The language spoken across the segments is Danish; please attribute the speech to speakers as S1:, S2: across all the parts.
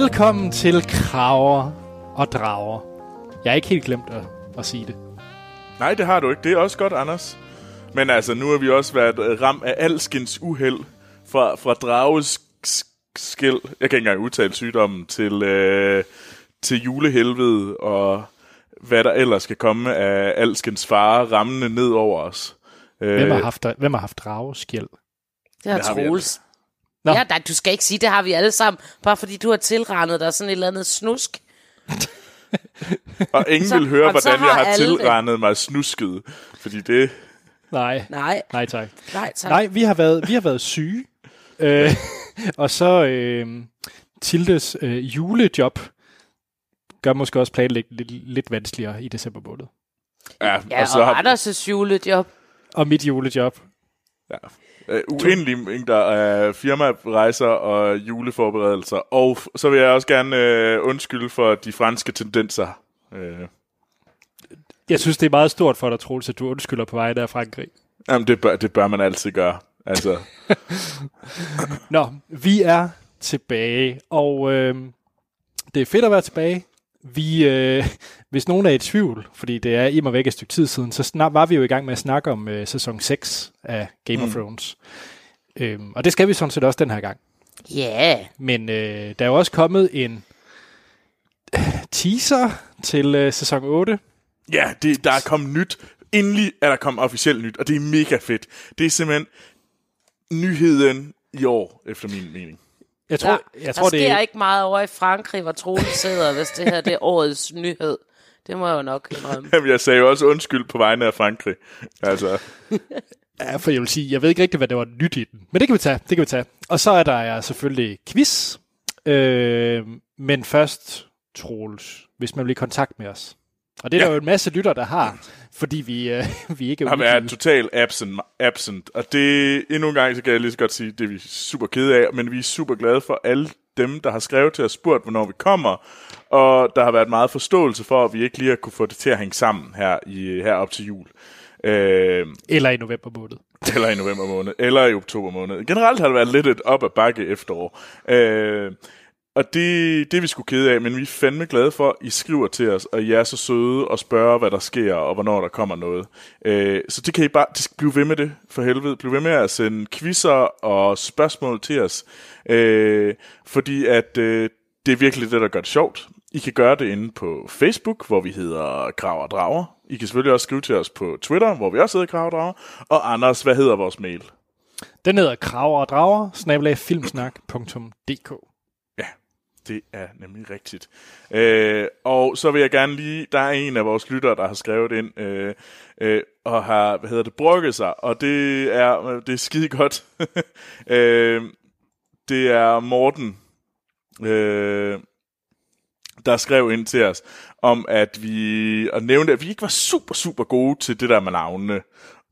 S1: Velkommen til Kraver og Drager. Jeg har ikke helt glemt at, at sige det.
S2: Nej, det har du ikke. Det er også godt, Anders. Men altså, nu har vi også været øh, ramt af alskens uheld fra, fra drages skæld, jeg kan ikke engang udtale sygdommen, til, øh, til julehelvede og hvad der ellers skal komme af alskens fare rammende ned over os.
S1: Hvem har haft, hvem har haft drageskæld?
S3: Det har Troels. Ja, nej, du skal ikke sige, det har vi alle sammen, bare fordi du har tilregnet dig sådan et eller andet snusk.
S2: og ingen så, vil høre, hvordan har jeg har tilregnet mig snusket, fordi det...
S1: Nej.
S3: Nej.
S1: Nej, tak.
S3: Nej, tak.
S1: Nej, vi har været, vi har været syge. øh, og så øh, Tildes øh, julejob gør måske også planlægge lidt, lidt vanskeligere i december måned.
S3: Ja, ja og, så og har... Anders' julejob.
S1: Og mit julejob.
S2: Ja. Uh, uendelig mængder af firmarejser og juleforberedelser. Og så vil jeg også gerne uh, undskylde for de franske tendenser. Uh.
S1: Jeg synes, det er meget stort for dig, Troels, at du undskylder på vegne af Frankrig.
S2: Jamen, det bør, det bør man altid gøre. Altså.
S1: Nå, vi er tilbage, og øh, det er fedt at være tilbage. Vi, øh, hvis nogen er i tvivl, fordi det er immer væk et stykke tid siden, så snart var vi jo i gang med at snakke om øh, sæson 6 af Game mm. of Thrones. Øhm, og det skal vi sådan set også den her gang.
S3: Ja. Yeah.
S1: Men øh, der er jo også kommet en teaser til øh, sæson 8.
S2: Ja, det, der er kommet nyt. Endelig er der kommet officielt nyt, og det er mega fedt. Det er simpelthen nyheden i år, efter min mening.
S1: Jeg tror, der, jeg tror,
S3: der sker det... ikke meget over i Frankrig, hvor Troels sidder, hvis det her det er årets nyhed. Det må jeg jo nok indrømme.
S2: Jamen, jeg sagde jo også undskyld på vegne af Frankrig. Altså.
S1: ja, for jeg vil sige, jeg ved ikke rigtig, hvad det var nyt i den. Men det kan vi tage, det kan vi tage. Og så er der ja, selvfølgelig quiz. Øh, men først, Troels, hvis man vil i kontakt med os. Og det er ja. der jo en masse lytter, der har, fordi vi, øh, vi ikke er
S2: Har været totalt absent, absent. Og det, endnu en gang, så kan jeg lige så godt sige, det er vi super kede af, men vi er super glade for alle dem, der har skrevet til os, spurgt, hvornår vi kommer, og der har været meget forståelse for, at vi ikke lige har kunne få det til at hænge sammen her, i, her op til jul.
S1: Øh, eller i november måned.
S2: Eller i november måned, eller i oktober måned. Generelt har det været lidt et op ad bakke efterår. Øh, og det, det er vi skulle kede af, men vi er fandme glade for, at I skriver til os, og I er så søde og spørger, hvad der sker, og hvornår der kommer noget. Øh, så det kan I bare det skal blive ved med det, for helvede. Bliv ved med at sende quizzer og spørgsmål til os. Øh, fordi at øh, det er virkelig det, der gør det sjovt. I kan gøre det inde på Facebook, hvor vi hedder Grav og Drager. I kan selvfølgelig også skrive til os på Twitter, hvor vi også hedder Grav og Drager. Og Anders, hvad hedder vores mail?
S1: Den hedder kraver og drager, snabelagfilmsnak.dk.
S2: Det er nemlig rigtigt. Øh, og så vil jeg gerne lige, der er en af vores lyttere, der har skrevet ind, øh, øh, og har, hvad hedder det, brokket sig, og det er, det er skide godt. øh, det er Morten, øh, der skrev ind til os, om at vi, og nævnte, at vi ikke var super, super gode til det der med navnene.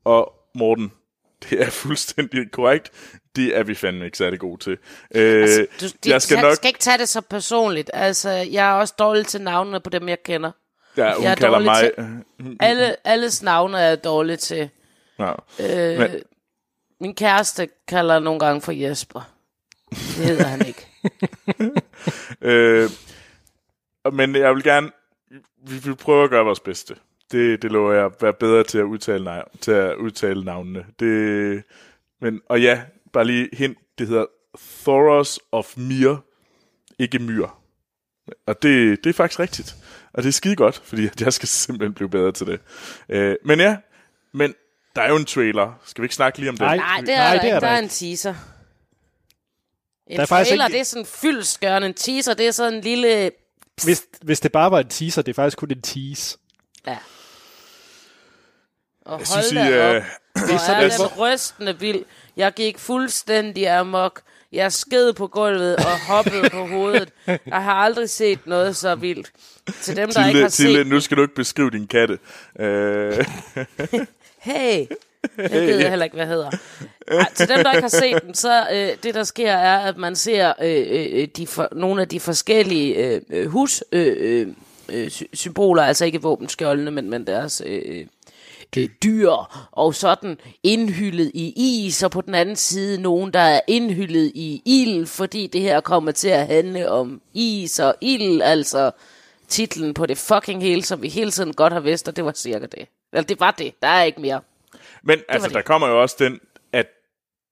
S2: Og Morten, det er fuldstændig korrekt det er vi fandme ikke særlig gode til. Øh, altså,
S3: du, de, jeg skal, nok... skal ikke tage det så personligt. Altså, jeg er også dårlig til navnene på dem, jeg kender.
S2: Ja, hun jeg kalder mig...
S3: Til... Alle, alles navne er jeg dårlig til. Ja. Øh, Men... Min kæreste kalder nogle gange for Jesper. Det hedder han ikke.
S2: øh, men jeg vil gerne... Vi vil prøve at gøre vores bedste. Det, det lover jeg at være bedre til at udtale, til at udtale navnene. Det, men, og ja, bare lige hint, det hedder Thoros of Mir, ikke Myr. Og det, det er faktisk rigtigt. Og det er skide godt, fordi jeg skal simpelthen blive bedre til det. Øh, men ja, men der er jo en trailer. Skal vi ikke snakke lige om det?
S3: Nej, Nej det er, Nej, det er der, der er en teaser. En der er trailer, ikke... det er sådan fyldskørende. En teaser, det er sådan en lille...
S1: Hvis, hvis det bare var en teaser, det er faktisk kun en tease.
S3: Ja. Og
S2: jeg synes, I, uh, det
S3: er sådan, den rystende vild. Jeg gik fuldstændig amok. Jeg sked på gulvet og hoppede på hovedet. Jeg har aldrig set noget så vildt. Til dem, der Tille, ikke har Tille, set...
S2: nu skal du ikke beskrive din katte. Uh...
S3: hey, jeg ved jeg heller ikke, hvad hedder. Ej, til dem, der ikke har set den, så øh, det, der sker, er, at man ser øh, øh, de for, nogle af de forskellige øh, øh hus... Øh, øh, symboler, altså ikke våbenskjoldene, men, men deres øh, øh, dyr, og sådan indhyllet i is, og på den anden side nogen, der er indhyllet i ild, fordi det her kommer til at handle om is og ild, altså titlen på det fucking hele, som vi hele tiden godt har vidst, og det var cirka det. Eller det var det, der er ikke mere.
S2: Men altså, det. der kommer jo også den, at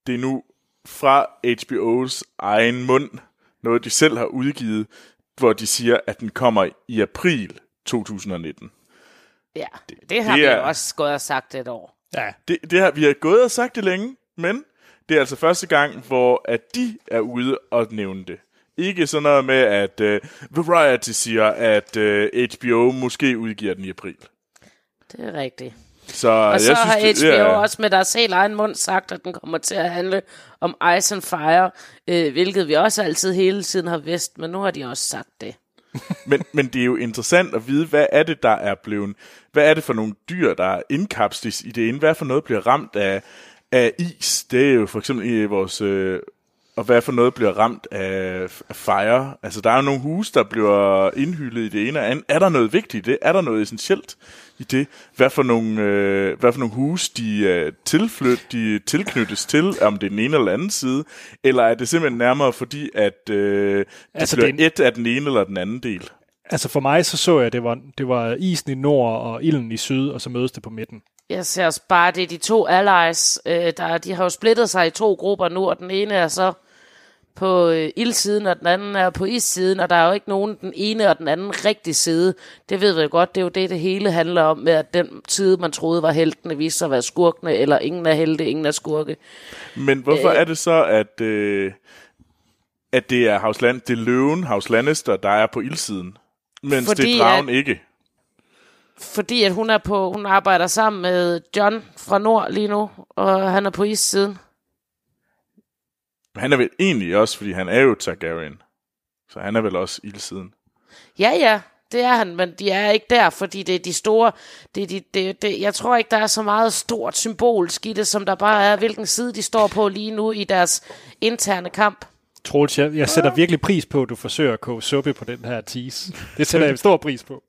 S2: det er nu fra HBO's egen mund, noget de selv har udgivet, hvor de siger, at den kommer i april 2019.
S3: Ja, det, det har det vi er, også gået og sagt et år.
S2: Ja. Det, det har, vi har gået og sagt det længe, men det er altså første gang, hvor at de er ude og nævne det. Ikke sådan noget med, at uh, Variety siger, at uh, øh, HBO måske udgiver den i april.
S3: Det er rigtigt.
S2: Så
S3: og så
S2: jeg
S3: har
S2: synes,
S3: HBO
S2: det, ja.
S3: også med deres helt egen mund sagt, at den kommer til at handle om Ice and Fire, øh, hvilket vi også altid hele tiden har vidst, men nu har de også sagt det.
S2: men, men det er jo interessant at vide, hvad er det, der er blevet... Hvad er det for nogle dyr, der er indkapslet i det ene? Hvad for noget bliver ramt af, af is? Det er jo for eksempel i vores... Øh, og hvad for noget bliver ramt af, af fire? Altså, der er jo nogle huse, der bliver indhyldet i det ene og andet. Er der noget vigtigt i det? Er der noget essentielt i det? Hvad for nogle, øh, hvad for nogle huse, de er tilflyt, de tilknyttes til, om det er den ene eller anden side? Eller er det simpelthen nærmere fordi, at øh, det altså, bliver det... et af den ene eller den anden del?
S1: Altså for mig så så jeg, at det var, det var isen i nord og ilden i syd, og så mødes det på midten.
S3: Jeg ser også bare, det er de to allies, øh, der, de har jo splittet sig i to grupper nu, og den ene er så på øh, ildsiden, og den anden er på issiden, og der er jo ikke nogen den ene og den anden rigtig side. Det ved vi godt, det er jo det, det hele handler om, med at den side, man troede var heltene, viste sig at være skurkene, eller ingen er helte, ingen er skurke.
S2: Men hvorfor øh, er det så, at, øh, at det er Havsland, det er løven, House Lannister, der er på ildsiden, mens fordi, det er dragen at, ikke?
S3: Fordi at hun, er på, hun arbejder sammen med John fra Nord lige nu, og han er på issiden.
S2: Han er vel egentlig også, fordi han er jo Targaryen. Så han er vel også ildsiden.
S3: Ja, ja, det er han, men de er ikke der, fordi det er de store... Det, de, det, det, jeg tror ikke, der er så meget stort symbolsk i det, som der bare er, hvilken side de står på lige nu i deres interne kamp.
S1: Troels, jeg, jeg sætter virkelig pris på, at du forsøger at koge suppe på den her tease. Det sætter jeg stor pris på.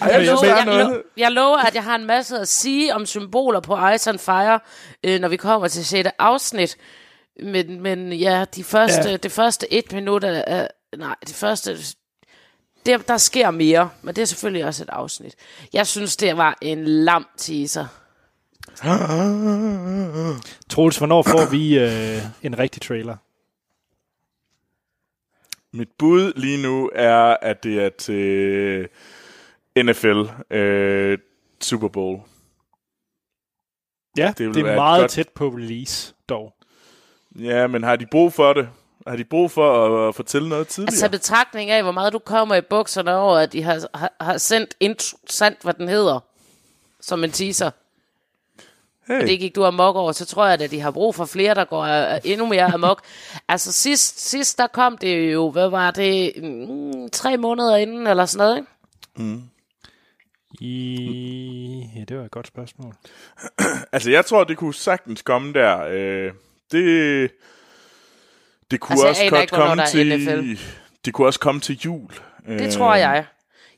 S3: Ej, jeg, lover, jeg, jeg, jeg lover, at jeg har en masse at sige om symboler på Ice and Fire, øh, når vi kommer til 6. afsnit. Men, men ja, de første, ja. det første et minut er, nej, det første, det, der sker mere, men det er selvfølgelig også et afsnit. Jeg synes, det var en lam teaser.
S1: Troels, hvornår får vi øh, en rigtig trailer?
S2: Mit bud lige nu er, at det er til NFL øh, Super Bowl.
S1: Ja, det, det er meget godt... tæt på release, dog.
S2: Ja, men har de brug for det? Har de brug for at, at fortælle noget tidligere?
S3: Altså betragtning af, hvor meget du kommer i bukserne over, at de har, har, har sendt, sandt, hvad den hedder, som en teaser. Hey. Og det gik du amok over, så tror jeg, at de har brug for flere, der går uh, endnu mere amok. altså sidst, sidst, der kom det jo, hvad var det, mm, tre måneder inden, eller sådan noget, ikke? Mm.
S1: I... Ja, det var et godt spørgsmål.
S2: altså, jeg tror, det kunne sagtens komme der. Øh, det, det kunne altså, også godt komme til... Det kunne også komme til jul.
S3: Det øh, tror jeg.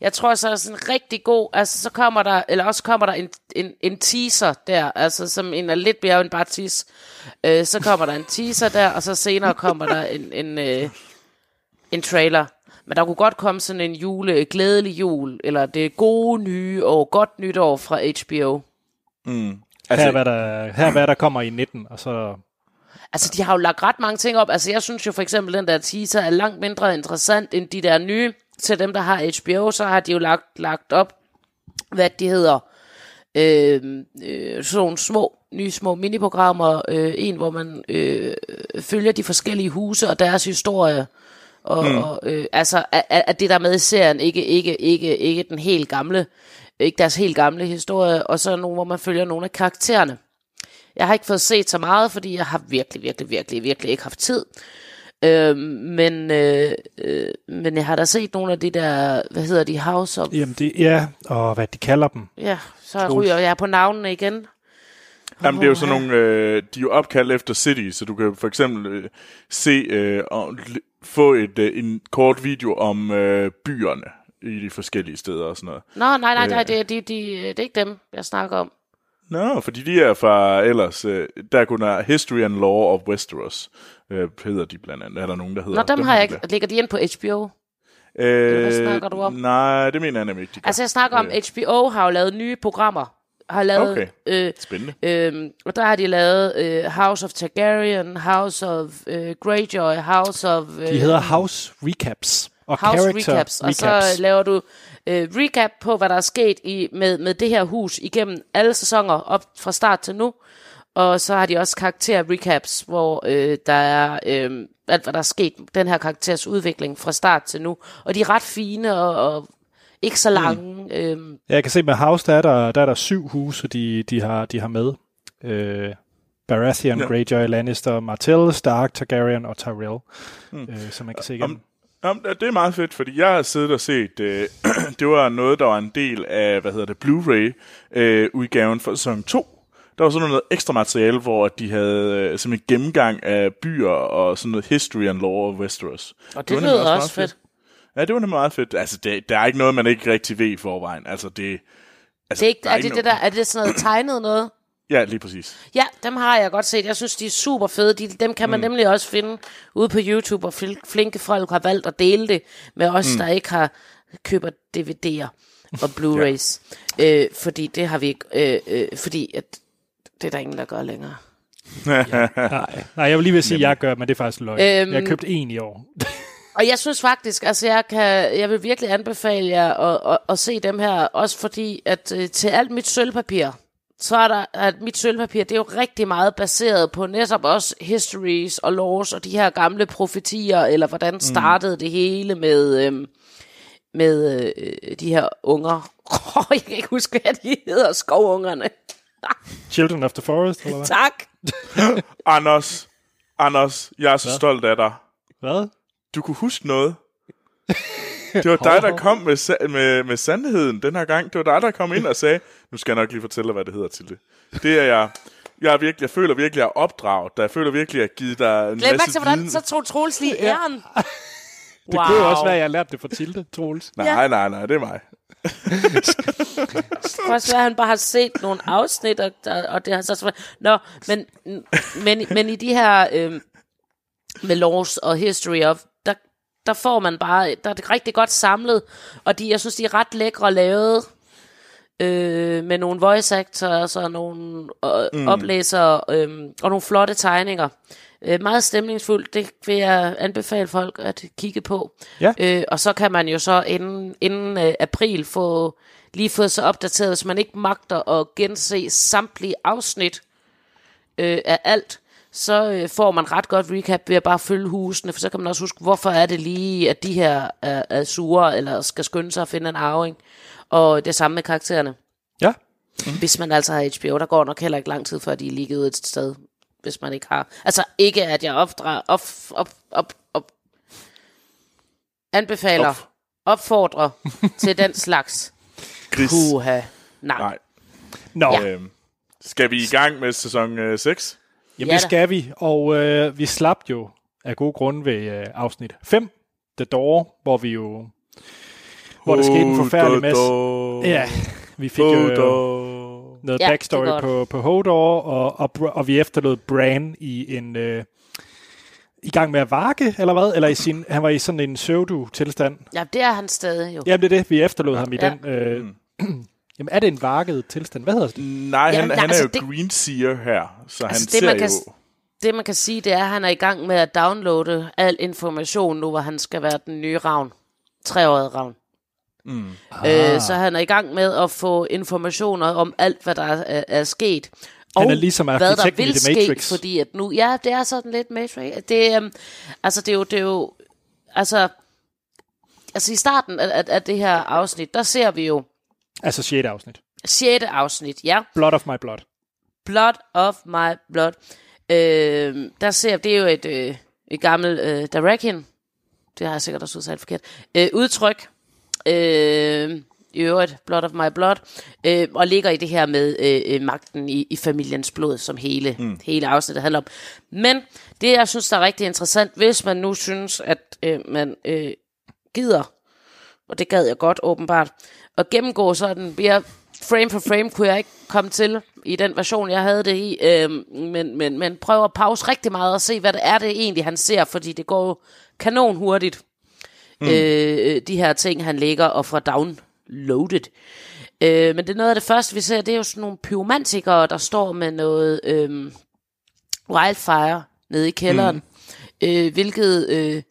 S3: Jeg tror så er sådan en rigtig god, altså så kommer der, eller også kommer der en, en, en teaser der, altså som en er lidt mere end bare tease. Øh, så kommer der en teaser der, og så senere kommer der en, en, øh, en trailer. Men der kunne godt komme sådan en jule, glædelig jul, eller det gode nye år, godt nytår fra HBO.
S1: Mm. Altså, her, hvad der, her hvad der kommer i 19, og så...
S3: Altså, de har jo lagt ret mange ting op. Altså, jeg synes jo for eksempel, den der teaser er langt mindre interessant end de der nye. Til dem, der har HBO, så har de jo lagt, lagt op, hvad de hedder. Øh, øh, sådan nogle små, nye små miniprogrammer. Øh, en, hvor man øh, følger de forskellige huse og deres historie og, mm. og øh, altså, at, at det der med i serien, ikke, ikke, ikke, ikke den helt gamle, ikke deres helt gamle historie, og så nogle, hvor man følger nogle af karaktererne. Jeg har ikke fået set så meget, fordi jeg har virkelig, virkelig, virkelig, virkelig ikke haft tid. Øh, men, øh, øh, men jeg har da set nogle af de der, hvad hedder de, House of...
S1: Jamen det, ja, og hvad de kalder dem.
S3: Ja, så Troels. ryger jeg på navnene igen.
S2: Jamen, det er jo sådan nogle, øh, de er jo opkaldt efter city, så du kan for eksempel øh, se øh, og få et, øh, en kort video om øh, byerne i de forskellige steder og sådan noget.
S3: Nå, nej, nej, nej, øh. det, det, det, det er ikke dem, jeg snakker om.
S2: Nå, fordi de er fra ellers, øh, der kunne der History and Law of Westeros, øh, hedder de blandt andet. Er der nogen, der hedder?
S3: Nå, dem, har jeg ikke. Ligger de ind på HBO?
S2: Øh,
S3: Hvad snakker du om?
S2: Nej, det mener jeg nemlig ikke, de gør.
S3: Altså, jeg snakker om,
S2: Øh,
S3: HBO har jo lavet nye programmer. Har lavet,
S2: Okay.
S3: øh,
S2: Spændende.
S3: øh, og der har de lavet øh, House of Targaryen, House of øh, Greyjoy, House of... Øh,
S1: De hedder House Recaps. Og
S3: House
S1: Character
S3: Recaps, og
S1: Recaps.
S3: så laver du øh, recap på, hvad der er sket i, med, med det her hus igennem alle sæsoner op fra start til nu. Og så har de også karakter recaps, hvor øh, der er øh, alt, hvad der er sket, den her karakters udvikling fra start til nu. Og de er ret fine og, og ikke så lange. Mm. Øh,
S1: Ja, jeg kan se med House, der er der, der, er der syv huse, de, de, har, de har med. Øh, Baratheon,
S2: Ja.
S1: Greyjoy, Lannister, Martell, Stark, Targaryen og Tyrell. Mm. Øh, som man kan se igennem.
S2: Om, om, det er meget fedt, fordi jeg har siddet og set, øh, det var noget, der var en del af, hvad hedder det, Blu-ray-udgaven for sæson 2. Der var sådan noget ekstra materiale, hvor de havde øh, simpelthen gennemgang af byer og sådan noget history and law of Westeros.
S3: og det,
S2: var
S3: det lyder
S2: meget
S3: også fedt.
S2: Ja, det var nemlig meget fedt. Altså, det, der er ikke noget, man ikke rigtig ved i forvejen. Altså, det... Altså,
S3: Det er, ikke,
S2: der
S3: er,
S2: ikke
S3: det det der, er det sådan noget tegnet noget?
S2: Ja, lige præcis.
S3: Ja, dem har jeg godt set. Jeg synes, de er super fede. De, dem kan man mm. nemlig også finde ude på YouTube, og fl- flinke folk har valgt at dele det med os, mm. der ikke har køber DVD'er og Blu-rays. ja. øh, fordi det har vi ikke, øh, øh, fordi at, det er der ingen, der gør længere.
S1: Nej, nej, jeg vil lige vil sige, at jeg gør, men det er faktisk løgn.
S3: Øhm.
S1: Øhm, jeg har købt en i år.
S3: Og jeg synes faktisk, altså jeg, kan, jeg vil virkelig anbefale jer at, at, at se dem her, også fordi at øh, til alt mit sølvpapir, så er der, at mit sølvpapir, det er jo rigtig meget baseret på netop også histories og laws og de her gamle profetier, eller hvordan startede mm. det hele med, øhm, med øh, de her unger. Oh, jeg kan ikke huske, hvad de hedder, skovungerne.
S1: Children of the Forest, eller hvad?
S3: tak.
S2: Anders, Anders, jeg er så
S1: Hvad?
S2: stolt af dig.
S1: Hvad?
S2: Du kunne huske noget. Det var dig, der kom med, med, med sandheden den her gang. Det var dig, der kom ind og sagde, nu skal jeg nok lige fortælle dig, hvad det hedder til det. Det er jeg. Jeg, er virkelig, jeg føler virkelig, at jeg er opdraget. Jeg føler virkelig, at jeg har givet dig en
S3: Læg
S2: masse
S3: til, hvordan
S2: viden.
S3: så tog Troels lige æren.
S1: Det wow. kunne jo også være, at jeg lærte det fra Tilde, Troels.
S2: Nej, nej, nej, det er mig.
S3: Det kan også være, at han bare har set nogle afsnit, og, og det har så... Nå, men, men, men i de her øh, med laws og history of, der får man bare, der er det rigtig godt samlet, og de, jeg synes, de er ret lækre lavet, øh, med nogle voice actors og nogle øh, mm. oplæsere øh, og nogle flotte tegninger. Øh, meget stemningsfuldt, det vil jeg anbefale folk at kigge på.
S1: Ja.
S3: Øh, og så kan man jo så inden, inden øh, april få lige fået sig opdateret, hvis man ikke magter at gense samtlige afsnit øh, af alt, så øh, får man ret godt recap ved at bare følge husene, for så kan man også huske, hvorfor er det lige, at de her er, er sure, eller skal skynde sig at finde en arving. Og det samme med karaktererne.
S1: Ja.
S3: Hvis man altså har HBO, der går nok heller ikke lang tid, før de er ligget ud et sted, hvis man ikke har. Altså ikke, at jeg opdra- op, op, op, op, anbefaler,
S2: Op.
S3: op. opfordrer til den slags.
S2: Chris.
S3: Puha. Nej.
S2: Nej.
S1: Nå,
S3: Ja.
S2: Øhm, skal vi i gang med sæson øh, 6?
S1: Jamen,
S3: Ja
S1: det skal vi. Og øh, vi slap jo af gode grunde ved øh, afsnit 5, The Door, hvor vi jo... Hvor der skete en forfærdelig masse. Ja, vi fik jo øh, noget
S3: Ja,
S1: backstory på, på Hodor, og, og, og vi efterlod Bran i en... Øh, i gang med at varke, eller hvad? Eller i sin, han var i sådan en pseudo-tilstand.
S3: Ja, det er han stadig jo.
S1: Jamen, det er det, vi efterlod ham i
S3: Ja.
S1: den... Øh, Jamen, er det en varket tilstand? Hvad hedder det?
S2: Nej, han,
S3: nej,
S2: han er
S3: altså
S2: jo
S3: det-
S2: green seer her, så
S3: Altså,
S2: han
S3: det,
S2: ser
S3: man
S2: jo...
S3: kan, det man kan sige, det er, at han er i gang med at downloade al information nu, hvor han skal være den nye ravn. Treårige ravn. Mm. Øh, så han er i gang med at få informationer om alt, hvad der er, er sket. Og
S1: Han er ligesom
S3: hvad der vil
S1: The Matrix.
S3: ske, fordi at nu, ja, det er sådan lidt Matrix. Det, um, altså, det er jo, det er jo, altså, altså i starten af, af, af det her afsnit, der ser vi jo
S1: Altså 6. afsnit.
S3: 6. afsnit, ja.
S1: Blood of my blood.
S3: Blood of my blood. Øh, der ser det er jo et, øh, et gammelt øh, Darakian, det har jeg sikkert også udtalt forkert, øh, udtryk, øh, i øvrigt, Blood of my blood, øh, og ligger i det her med øh, øh, magten i, i familiens blod, som hele, mm. hele afsnittet handler om. Men det, jeg synes, der er rigtig interessant, hvis man nu synes, at øh, man øh, gider, og det gad jeg godt åbenbart, at gennemgå sådan mere frame for frame kunne jeg ikke komme til i den version, jeg havde det i, øh, men, men, men prøv at pause rigtig meget og se, hvad det er det egentlig, han ser, fordi det går kanon hurtigt, mm. øh, de her ting, han lægger og får downloaded. Øh, men det er noget af det første, vi ser, det er jo sådan nogle pyromantikere, der står med noget øh, wildfire nede i kælderen, mm. øh, hvilket øh,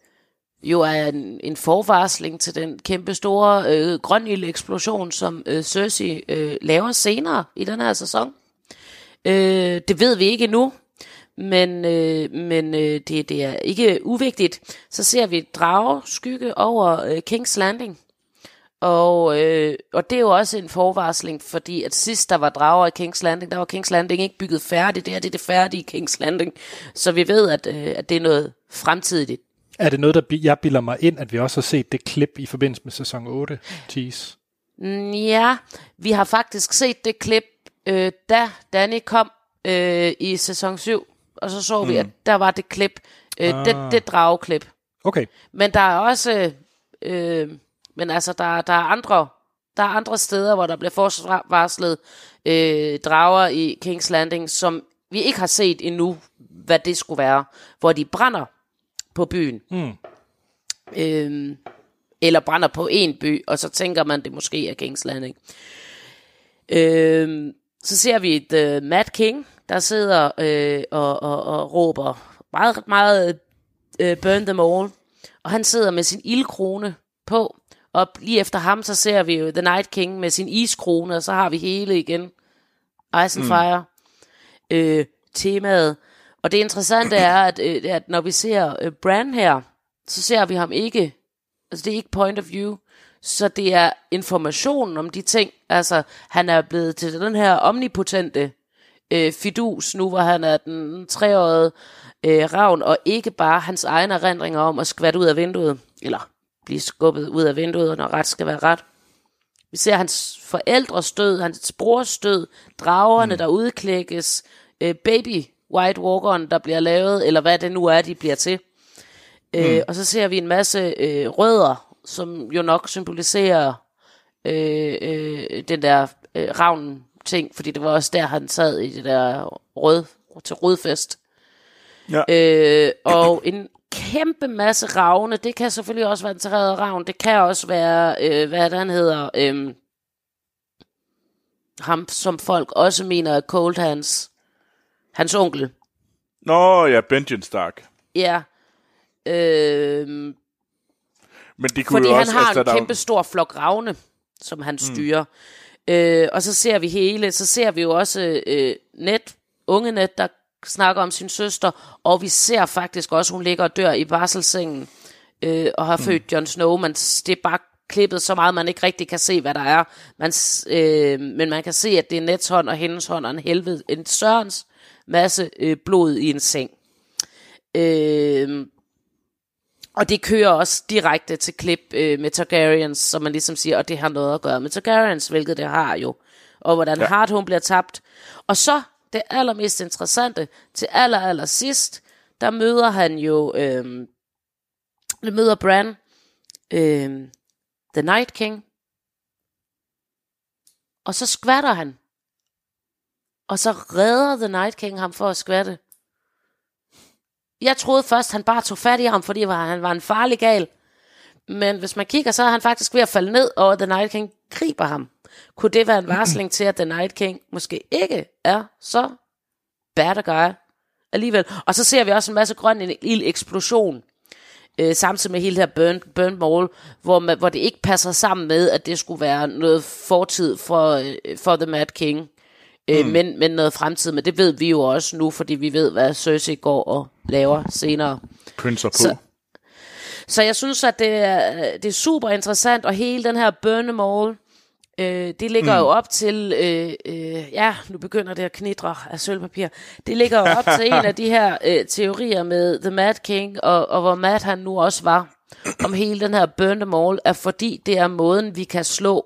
S3: jo er en, en forvarsling til den kæmpe store øh, grønilde-eksplosion, som øh, Cersei øh, laver senere i den her sæson. Øh, det ved vi ikke endnu, men, øh, men øh, det, det er ikke uvigtigt. Så ser vi drage skygge over øh, King's Landing. Og, øh, og det er jo også en forvarsling, fordi at sidst der var drager i King's Landing, der var King's Landing ikke bygget færdigt. Det her det er det færdige King's Landing. Så vi ved, at, øh, at det er noget fremtidigt.
S1: Er det noget, der jeg bilder mig ind, at vi også har set det klip i forbindelse med sæson 8, tease?
S3: Mm, ja, vi har faktisk set det klip, øh, da Danny kom øh, i sæson 7, og så så mm. vi, at der var det klip, øh, ah. det, det drageklip.
S1: Okay.
S3: Men der er også, øh, men altså, der, der er andre der er andre steder, hvor der bliver forsvarslet øh, drager i King's Landing, som vi ikke har set endnu, hvad det skulle være. Hvor de brænder på byen. Mm. Øhm, eller brænder på en by, og så tænker man, det måske er King's Landing. Øhm, så ser vi et uh, Mad King, der sidder øh, og, og, og råber meget, meget uh, burn them all. Og han sidder med sin ildkrone på. Og lige efter ham, så ser vi jo The Night King med sin iskrone, og så har vi hele igen. Ice and mm. Fire. Øh, temaet. Og det interessante er, at, øh, at når vi ser øh, Bran her, så ser vi ham ikke, altså det er ikke point of view, så det er informationen om de ting. Altså, han er blevet til den her omnipotente øh, fidus, nu hvor han er den treårige øh, ravn, og ikke bare hans egne erindringer om at skvatte ud af vinduet, eller blive skubbet ud af vinduet, når ret skal være ret. Vi ser hans forældres død, hans brors død, dragerne, mm. der udklækkes, øh, baby White Walkeren, der bliver lavet, eller hvad det nu er, de bliver til. Øh, mm. Øh, og så ser vi en masse øh, rødder, som jo nok symboliserer øh, øh, den der øh, ravnen ting, fordi det var også der, han sad i det der rød, til rødfest. Ja. Øh, og en kæmpe masse ravne, det kan selvfølgelig også være en terreret ravn, det kan også være, øh, hvad det han hedder, øh, ham som folk også mener er Cold Hands. Hans onkel.
S2: Nå ja, Benjen Stark.
S3: Ja. Øhm,
S2: Men det kunne
S3: fordi
S2: jo
S3: han
S2: også,
S3: har
S2: altså,
S3: en kæmpe stor flok ravne, som han styrer. Mm. Øh, og så ser vi hele, så ser vi jo også øh, net, unge net, der snakker om sin søster, og vi ser faktisk også, hun ligger og dør i barselssengen, øh, og har mm. født Jon Snow, men det er bare klippet så meget, man ikke rigtig kan se, hvad der er. Man, øh, men man kan se, at det er Nets hånd og hendes hånd og en helvede, en Sørens masse øh, blod i en seng. Øh, og det kører også direkte til klip øh, med Targaryens, som man ligesom siger, og det har noget at gøre med Targaryens, hvilket det har jo. Og hvordan ja. Hart hun bliver tabt. Og så det allermest interessante, til aller, aller sidst, der møder han jo, øh, der møder Bran, øh, The Night King, og så skvatter han og så redder The Night King ham for at skvatte. Jeg troede først, han bare tog fat i ham, fordi han var en farlig gal. Men hvis man kigger, så er han faktisk ved at falde ned, og The Night King griber ham. Kunne det være en varsling til, at The Night King måske ikke er så bad guy alligevel? Og så ser vi også en masse grøn ild-eksplosion, øh, samtidig med hele det her burn, burn mall, hvor, man, hvor det ikke passer sammen med, at det skulle være noget fortid for, øh, for The Mad King øh, mm. men, men noget fremtid. Men det ved vi jo også nu, fordi vi ved, hvad Cersei går og laver senere.
S2: Pynser på.
S3: Så, så jeg synes, at det er, det er super interessant, og hele den her bønnemall, øh, det ligger mm. jo op til, øh, øh, ja, nu begynder det at knitre af sølvpapir, det ligger jo op til en af de her øh, teorier med The Mad King, og, og hvor Mad han nu også var, om hele den her bønnemall, er fordi det er måden, vi kan slå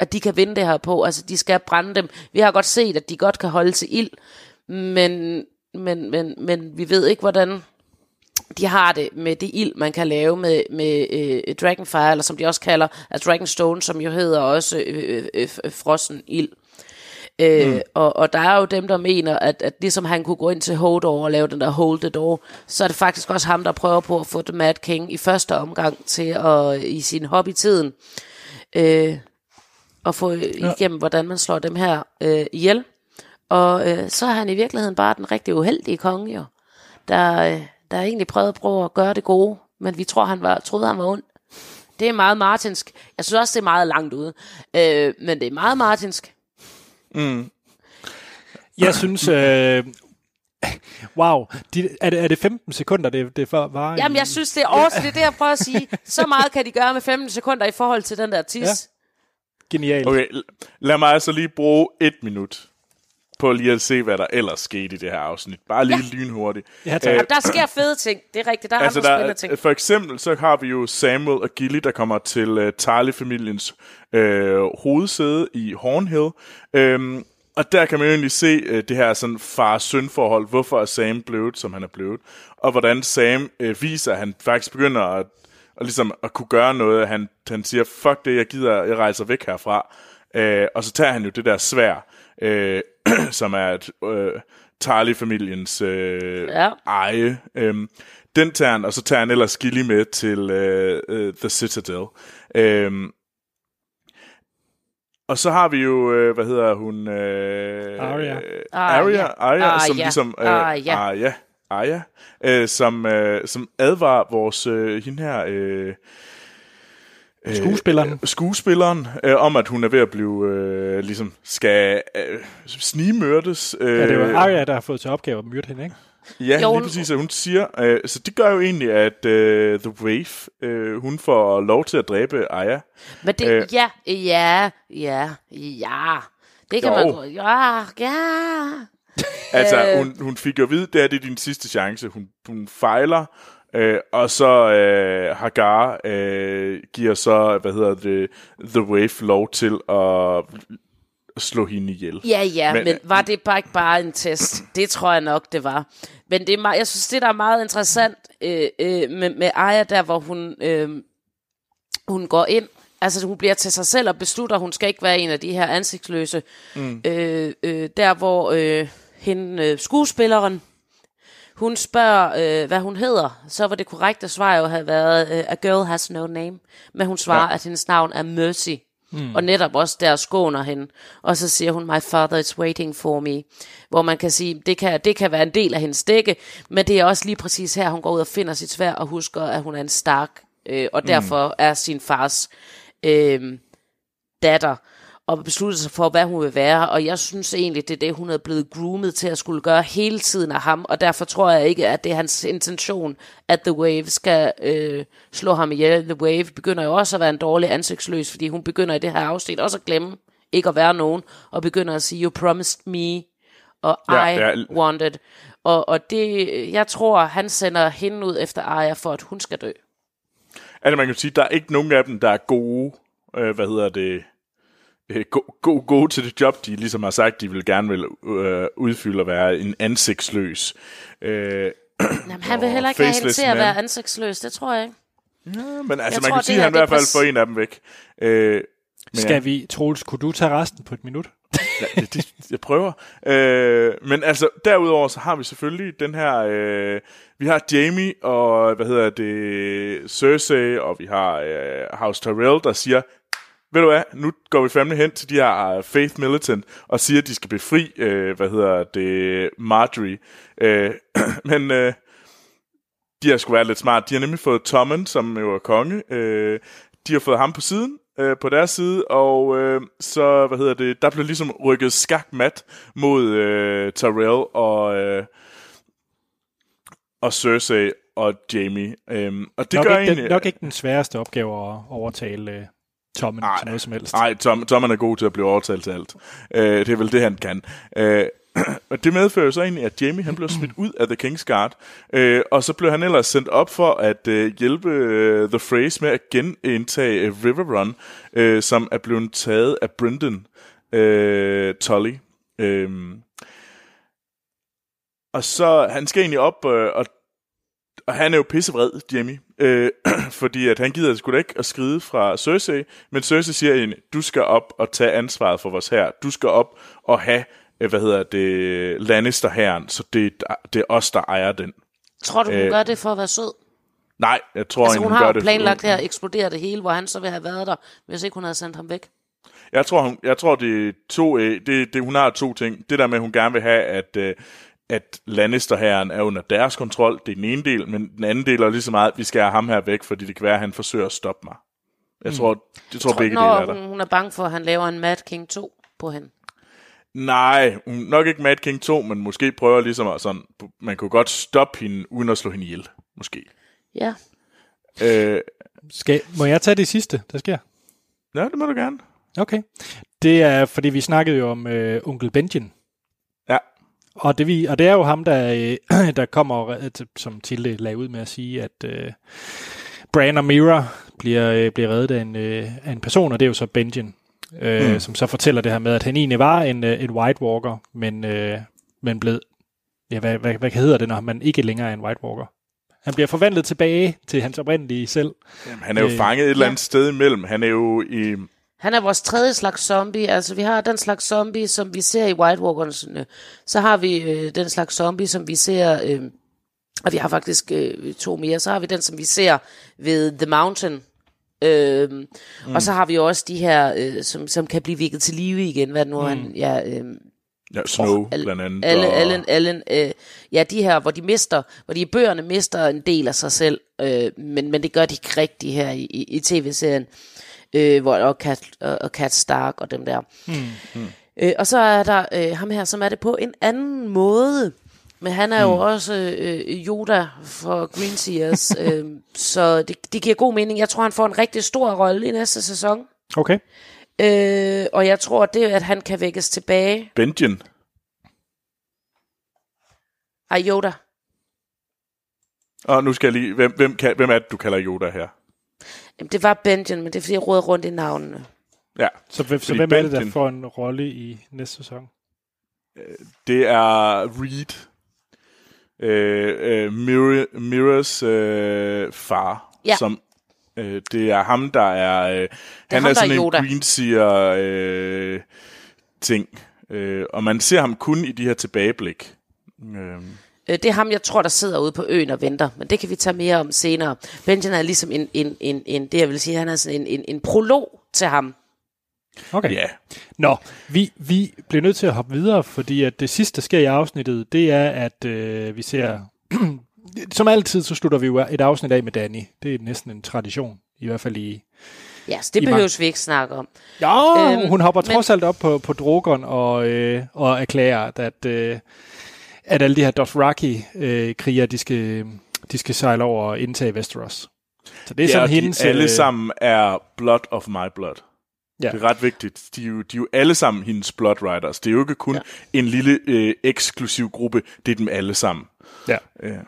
S3: at de kan vinde det her på. Altså, de skal brænde dem. Vi har godt set, at de godt kan holde til ild, men, men, men, men vi ved ikke, hvordan de har det med det ild, man kan lave med, med øh, Dragonfire, eller som de også kalder af Dragonstone, som jo hedder også øh, øh, øh, frossen ild. Øh, mm. og, og der er jo dem, der mener, at, at ligesom han kunne gå ind til Hodor og lave den der Hold the Door, så er det faktisk også ham, der prøver på at få The Mad King i første omgang til at i sin hobbytiden øh, at få ja. igennem, hvordan man slår dem her øh, ihjel. Og øh, så er han i virkeligheden bare den rigtig uheldige konge, jo, der, øh, der egentlig prøvede at prøve at gøre det gode, men vi tror, han var, troede, han var ond. Det er meget martinsk. Jeg synes også, det er meget langt ude. Øh, men det er meget martinsk.
S2: Mm.
S1: Jeg synes, øh, wow, de, er, det, er det 15 sekunder, det, det var?
S3: Jamen, jeg synes, det er også det, er det, jeg prøver at sige. Så meget kan de gøre med 15 sekunder i forhold til den der tis. Ja.
S1: Genialt.
S2: Okay, lad mig altså lige bruge et minut på lige at se, hvad der ellers skete i det her afsnit. Bare lige ja. lynhurtigt.
S3: Ja, tak. Æh, der sker fede ting. Det er rigtigt. Der er altså, andre der, spændende ting.
S2: For eksempel så har vi jo Samuel og Gilly, der kommer til uh, Tarly-familiens uh, hovedsæde i Hornhill. Um, og der kan man jo egentlig se uh, det her sådan far-søn-forhold. Hvorfor er Sam blevet, som han er blevet. Og hvordan Sam uh, viser, at han faktisk begynder at, at, ligesom at kunne gøre noget. Han, han siger, fuck det, jeg gider, jeg rejser væk herfra. Uh, og så tager han jo det der svær, uh, som er et uh, Tarly-familiens uh, ja. eje. Um, den tager han, og så tager han ellers Gilly med til uh, uh, The Citadel. Um, og så har vi jo, øh, hvad hedder hun? Øh,
S1: Arya.
S2: Arya, Arya,
S3: ah,
S2: som
S3: ja.
S2: ligesom... Øh,
S3: Arya.
S2: Arya. Arya, øh, som, øh, som advarer vores, øh, hende her... Øh, øh,
S1: Skuespilleren.
S2: skuespilleren, øh, om at hun er ved at blive, øh, ligesom, skal øh, snigmørdes. Øh,
S1: Ja, det var Arya, der har fået til opgave at myrde hende, ikke?
S2: Ja,
S3: Jo,
S2: lige præcis, at hun siger. Øh, så det gør jo egentlig, at øh, The Wave, øh, hun får lov til at dræbe Arya.
S3: Men det,
S2: Øh.
S3: øh, ja, ja, ja, ja. Det kan
S2: Jo.
S3: man godt. Ja, ja.
S2: Altså,
S3: Øh.
S2: hun, hun fik jo at vide, det er det er din sidste chance. Hun, hun fejler, øh, og så øh, Hagar øh, giver så, hvad hedder det, The Wave lov til at slå hende ihjel.
S3: Ja, ja,
S2: Men-
S3: men, men var det bare ikke bare en test? Det tror jeg nok, det var. Men det er meget, jeg synes, det der er meget interessant øh, øh, med, med Aya, der hvor hun, øh, hun går ind, altså hun bliver til sig selv og beslutter, hun skal ikke være en af de her ansigtsløse. Mm. Øh, øh, der hvor øh, hende, øh, skuespilleren, hun spørger, øh, hvad hun hedder, så var det korrekte svar jo have været, øh, A Girl Has No Name. Men hun svarer, ja. at hendes navn er Mercy. Mm. Og netop også der skåner hende. Og så siger hun, My father is waiting for me. Hvor man kan sige, det kan, det kan være en del af hendes dække, men det er også lige præcis her, hun går ud og finder sit svær og husker, at hun er en Stark. Øh, og derfor er sin fars øh, datter og beslutte sig for, hvad hun vil være. Og jeg synes egentlig, det er det, hun er blevet groomet til at skulle gøre hele tiden af ham. Og derfor tror jeg ikke, at det er hans intention, at The Wave skal øh, slå ham ihjel. The Wave begynder jo også at være en dårlig ansigtsløs, fordi hun begynder i det her afsnit også at glemme ikke at være nogen, og begynder at sige, you promised me, og
S2: Ja,
S3: I
S2: er-
S3: wanted. Og, og det, jeg tror, han sender hende ud efter Arya, for at hun skal dø.
S2: Altså, man kan sige, der er ikke nogen af dem, der er gode, øh, hvad hedder det, øh, go- go- gode til det job, de ligesom har sagt, de vil gerne vil øh, udfylde og være en ansigtsløs. Øh,
S3: Jamen, han vil heller ikke have hende til at være ansigtsløs, det tror jeg ikke.
S2: men altså,
S3: Jeg
S2: man
S3: tror,
S2: kan sige, at han i
S3: er
S2: hvert fald
S3: præcis-
S2: får en af dem væk. Øh, men
S1: Skal
S2: ja.
S1: vi, Troels, kunne du tage resten på et minut?
S2: Ja, det, det, jeg prøver. Øh, men altså, derudover så har vi selvfølgelig den her... Øh, vi har Jamie og, hvad hedder det, Cersei, og vi har øh, House Tyrell, der siger, ved du hvad, nu går vi fandme hen til de her øh, Faith Militant, og siger, at de skal befri, øh, hvad hedder det, Marjorie. Øh, men øh, de har sgu været lidt smart. De har nemlig fået Tommen, som jo er konge. Øh, de har fået ham på siden, øh, på deres side, og øh, så, hvad hedder det, der blev ligesom rykket skakmat mod øh, Tyrell og, øh, og Cersei og Jamie. Øhm, og det
S1: nok,
S2: gør
S1: ikke
S2: egentlig...
S1: den, nok ikke den sværeste opgave at overtale Tommen til noget som helst.
S2: Nej, Tom, Tom han er god til at blive overtalt til alt. Øh, det er vel det, han kan. Øh, og det medfører så egentlig, at Jamie han blev smidt ud af The King's Guard, øh, og så blev han ellers sendt op for at øh, hjælpe øh, The Freys med at genindtage øh, River Run, øh, som er blevet taget af Brendan øh, Tully. Øh, og så han skal egentlig op øh, og og han er jo pissevred, Jamie, øh, fordi at han gider sgu da ikke at skride fra Cersei, men Cersei siger hende, du skal op og tage ansvaret for vores her. Du skal op og have, øh, hvad hedder det, lannister herren, så det, det er os, der ejer den.
S3: Tror du, hun øh, gør det for at være sød?
S2: Nej, jeg tror
S3: altså,
S2: hun,
S3: hun har
S2: gør det.
S3: planlagt her at eksplodere det hele, hvor han så ville have været der, hvis ikke hun havde sendt ham væk.
S2: Jeg tror, hun, jeg tror det er to, øh, det, det, hun har to ting. Det der med, at hun gerne vil have, at, at Lannister-herren er under deres kontrol, det er den ene del, men den anden del er lige så meget, at vi skal have ham her væk, fordi det kan være, at han forsøger at stoppe mig. Jeg tror, mm. jeg tror,
S3: Tror,
S2: begge dele er der.
S3: hun, hun er bange for, at han laver en Mad King 2 på hende.
S2: Nej, nok ikke Mad King 2, men måske prøver ligesom at sådan, man kunne godt stoppe hende, uden at slå hende ihjel. Måske.
S3: Ja.
S2: Øh,
S1: Skal, må jeg tage det sidste, der sker?
S2: ja, det må du gerne.
S1: Okay. Det er, fordi vi snakkede jo om øh, onkel Benjen. Og det, vi, og det er jo ham, der, øh, der kommer, til- som Tilde lagde ud med at sige, at øh, Bran og Mira bliver, øh, bliver reddet af en, øh, af en person, og det er jo så Benjen, øh, mm. som så fortæller det her med, at han egentlig var en, øh, en White Walker, men, øh, men blev, ja, hvad, hvad, hvad hedder det, når man ikke længere er en White Walker? Han bliver forvandlet tilbage til hans oprindelige selv.
S2: Jamen, han er jo
S1: Øh,
S2: fanget et eller
S3: ja.
S2: andet sted imellem. Han er jo i...
S3: Han er vores tredje slags zombie. Altså, vi har den slags zombie, som vi ser i White Walkers. Så har vi øh, den slags zombie, som vi ser... Øh, og vi har faktisk øh, to mere. Så har vi den, som vi ser ved The Mountain. Øh, mm. Og så har vi også de her, øh, som, som kan blive vækket til live igen. Hvad nu mm. han... Ja, øh,
S2: Ja, Snow,
S3: alle-
S2: blandt andet.
S3: alle,
S2: og,
S3: alle, alle, øh, ja, de her, hvor de mister, hvor de bøgerne mister en del af sig selv, øh, men, men det gør de ikke rigtigt her i, i, i tv-serien, øh, hvor, og, Cat, og, og Cat Stark og dem der. Hmm. Øh, og så er der øh, ham her, som er det på en anden måde, men han er jo også øh, Yoda for Green Seers, øh, så det, det giver god mening. Jeg tror, han får en rigtig stor rolle i næste sæson.
S1: Okay.
S3: Øh, og jeg tror, det at han kan vækkes tilbage.
S2: Benjen.
S3: Ej, Yoda.
S2: Og nu skal jeg lige... Hvem, hvem, kan, hvem er det, du kalder Yoda her?
S3: Jamen, det var Benjen, men det er fordi, jeg råder rundt i navnene.
S2: Ja,
S1: Så, hvem- så hvem er det, der
S2: Benjen-
S1: får en rolle i næste sæson?
S2: det er Reed. Øh, øh, Mirror, Mirrors øh, far.
S3: Ja.
S2: Som, øh, det er ham, der er... Øh, han
S3: ham,
S2: er
S3: der
S2: sådan
S3: er
S2: en
S3: Yoda.
S2: Greenseer øh, ting. Øh, og man ser ham kun i de her tilbageblik. Øh,
S3: Øh, Det er ham, jeg tror, der sidder ude på øen og venter, men det kan vi tage mere om senere. Benjen er ligesom en, en, en, en det jeg vil sige, han er sådan en, en, en prolog til ham.
S1: Okay.
S2: ja,
S1: Nå, vi, vi bliver nødt til at hoppe videre, fordi at det sidste, der sker i afsnittet, det er, at øh, vi ser... som altid, så slutter vi jo et afsnit af med Danny. Det er næsten en tradition, i hvert fald i...
S3: Ja, så det
S1: I
S3: behøves vi ikke snakke om.
S1: Ja,
S3: Øhm,
S1: hun hopper
S3: men-
S1: trods alt op på, på Drogon og, øh, og erklærer, at, øh, at alle de her Dothraki-kriger, de, skal, de skal sejle over og indtage Westeros. Så det er
S2: ja
S1: sådan
S2: og
S1: hendes...
S2: de alle
S1: øh,
S2: sammen er blood of my blood.
S1: Ja.
S2: Det er ret vigtigt. De er, jo, de er jo alle sammen hendes blood riders. Det er jo ikke kun ja. en lille øh, eksklusiv gruppe. Det er dem alle sammen.
S1: Ja.
S2: Øh.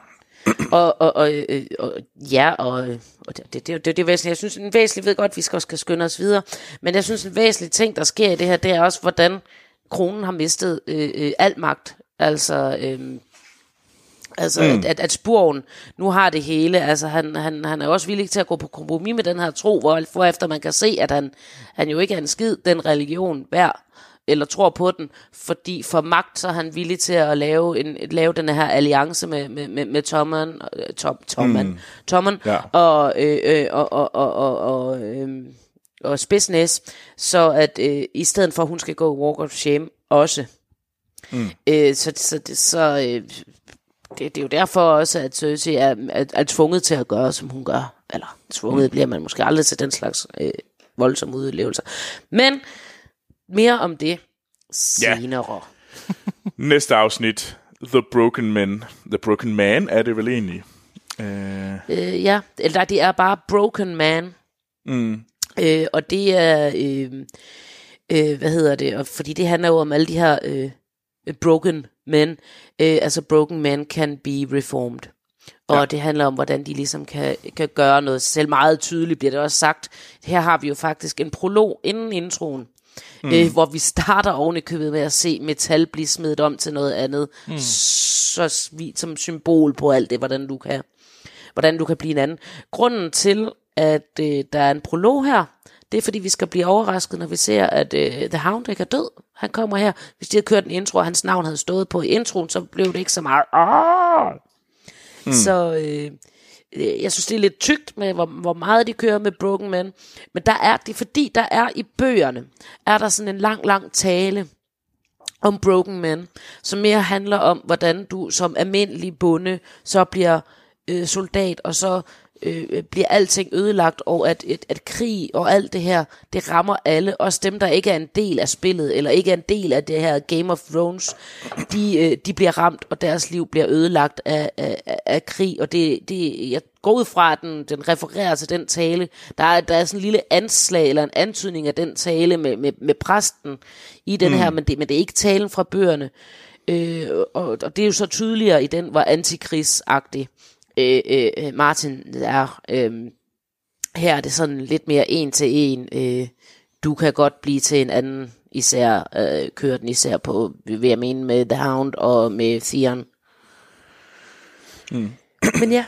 S3: Og, og, og, øh, og ja, og, øh, og det, det, det, det, det er væsentligt. Jeg synes, en væsentlig, ved godt, at vi skal, skal skynde os videre, men jeg synes, en væsentlig ting, der sker i det her, det er også, hvordan kronen har mistet øh, øh, al magt. Altså, øh, altså mm. at, at, at spurven nu har det hele. Altså, han, han, han er også villig til at gå på kompromis med den her tro, hvor, hvor efter man kan se, at han, han jo ikke er en skid den religion værd eller tror på den, fordi for magt, så er han villig til at lave, en, lave den her alliance med, med, med, med Tommen, øh, Tom, Tommen, mm. Tommen
S2: Ja.
S3: og, øh, øh, og, og, og, og, og, øh, og Spidsnæs, så at øh, i stedet for, at hun skal gå walk of shame også. Mm. Øh, så så, det, så øh, det, det er jo derfor også, at Cersei er, er, er tvunget til at gøre, som hun gør. Eller tvunget mm. bliver man måske aldrig til den slags øh, voldsomme udlevelser. Men mere om det senere.
S2: Næste afsnit. The Broken Men. The Broken Man er det vel egentlig. Øh,
S3: Øh, ja, eller det er bare Broken Man.
S2: mm,
S3: Øh, og det er, øh, øh, hvad hedder det, og fordi det handler jo om alle de her øh, broken men, øh, altså broken men can be reformed. Og ja. det handler om, hvordan de ligesom kan, kan gøre noget selv. Meget tydeligt bliver det også sagt. Her har vi jo faktisk en prolog inden introen, mm. øh, hvor vi starter oven i købet med at se metal blive smidt om til noget andet. Mm. Så vi- som symbol på alt det, hvordan du kan hvordan du kan blive en anden. Grunden til, at øh, der er en prolog her, det er fordi, vi skal blive overrasket, når vi ser, at øh, The Hound ikke er død. Han kommer her. Hvis de havde kørt en intro, og hans navn havde stået på introen, så blev det ikke så meget. Mm. Så øh, øh, jeg synes, det er lidt tykt med, hvor, hvor meget de kører med Broken Man. Men der er det, fordi der er i bøgerne, er der sådan en lang, lang tale om Broken Man, som mere handler om, hvordan du som almindelig bonde så bliver øh, soldat, og så øh, bliver alting ødelagt, og at, at, at krig og alt det her, det rammer alle, også dem, der ikke er en del af spillet, eller ikke er en del af det her Game of Thrones, de, øh, de bliver ramt, og deres liv bliver ødelagt af, af, af krig, og det, det, jeg går ud fra, at den, den refererer til den tale. Der er, der er sådan en lille anslag, eller en antydning af den tale med, med, med præsten i den mm. her, men det, men det er ikke talen fra bøgerne. Øh, og, og det er jo så tydeligere i den, hvor antikrigsagtig øh, øh, Martin er. Øh, her er det sådan lidt mere en til en. Øh, du kan godt blive til en anden, især øh, kører den især på, vil jeg mene, med The Hound og med Theon. Mm. Men ja,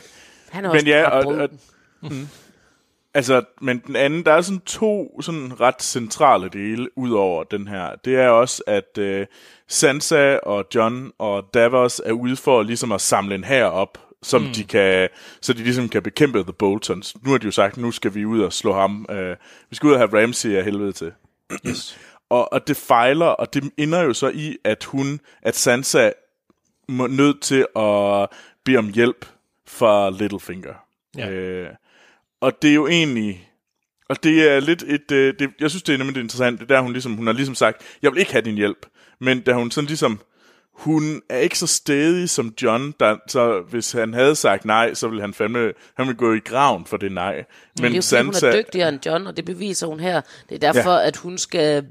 S3: han er også
S2: Men ja, og, og, mm. Altså, men den anden, der er sådan to sådan ret centrale dele ud over den her. Det er også, at øh, Sansa og John og Davos er ude for ligesom at samle en her op, som mm. de kan, så de ligesom kan bekæmpe The Boltons. Nu har de jo sagt, nu skal vi ud og slå ham. Øh, vi skal ud og have Ramsay af helvede til. Yes. og, og det fejler, og det ender jo så i, at hun, at Sansa må nødt til at bede om hjælp fra Littlefinger. Ja. Øh, og det er jo egentlig... Og det er lidt et... Øh, det, jeg synes, det er nemlig interessant. Det der, hun, ligesom, hun har ligesom sagt, jeg vil ikke have din hjælp. Men da hun sådan ligesom hun er ikke så stedig som John, der, så hvis han havde sagt nej, så ville han fandme, han ville gå i graven for det nej. Men,
S3: Men det er jo Sansa, hun er dygtigere end John, og det beviser hun her. Det er derfor, ja. at hun skal,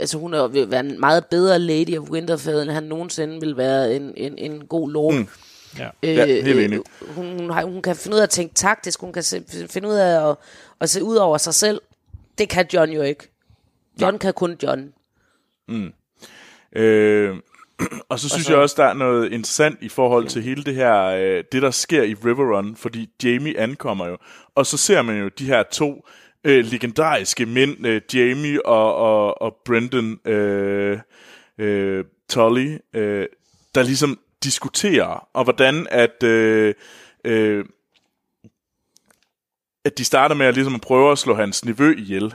S3: altså hun er, vil være en meget bedre Lady of Winterfell, end han nogensinde vil være en, en, en god lord. Mm.
S2: Ja, øh, ja helt enig.
S3: Øh, hun, hun, har, hun kan finde ud af at tænke taktisk, hun kan se, finde ud af at, at se ud over sig selv. Det kan John jo ikke. John ja. kan kun John.
S2: Mm. Øh, og så synes og så... jeg også, der er noget interessant i forhold til hele det her, øh, det der sker i Riverrun, fordi Jamie ankommer jo, og så ser man jo de her to øh, legendariske mænd, øh, Jamie og, og, og Brendan øh, øh, Tully, øh, der ligesom diskuterer, og hvordan at, øh, øh, at de starter med at, ligesom at prøve at slå hans nevø ihjel.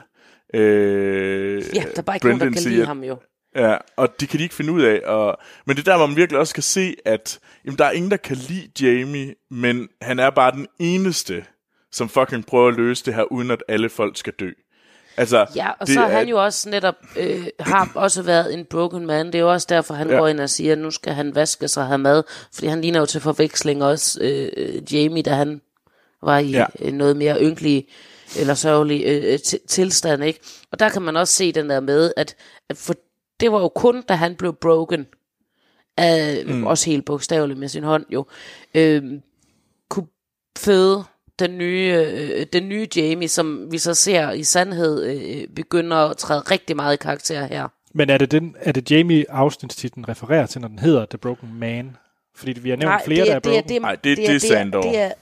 S3: Øh, ja, der er bare ikke Brendan nogen, der kan lide ham jo.
S2: Ja, og det kan de ikke finde ud af. Og, men det er der, hvor man virkelig også kan se, at jamen, der er ingen, der kan lide Jamie, men han er bare den eneste, som fucking prøver at løse det her, uden at alle folk skal dø. Altså,
S3: ja, og så har han jo også netop, øh, har også været en broken man. Det er jo også derfor, han ja. går ind og siger, at nu skal han vaske sig og have mad. Fordi han ligner jo til forveksling også øh, Jamie, da han var i ja. noget mere ynkelig eller sørgelig øh, tilstand. ikke. Og der kan man også se den der med, at, at for det var jo kun, da han blev broken, af, mm. også helt bogstaveligt med sin hånd jo, øh, kunne føde den nye, øh, den nye Jamie, som vi så ser i sandhed øh, begynder at træde rigtig meget i karakter her.
S1: Men er det, den, er det Jamie afsnitstitlen refererer til, når den hedder The Broken Man? Fordi vi har nævnt nej, flere, det er, der er broken.
S2: Det er, nej, det, det, det, det er. Det er,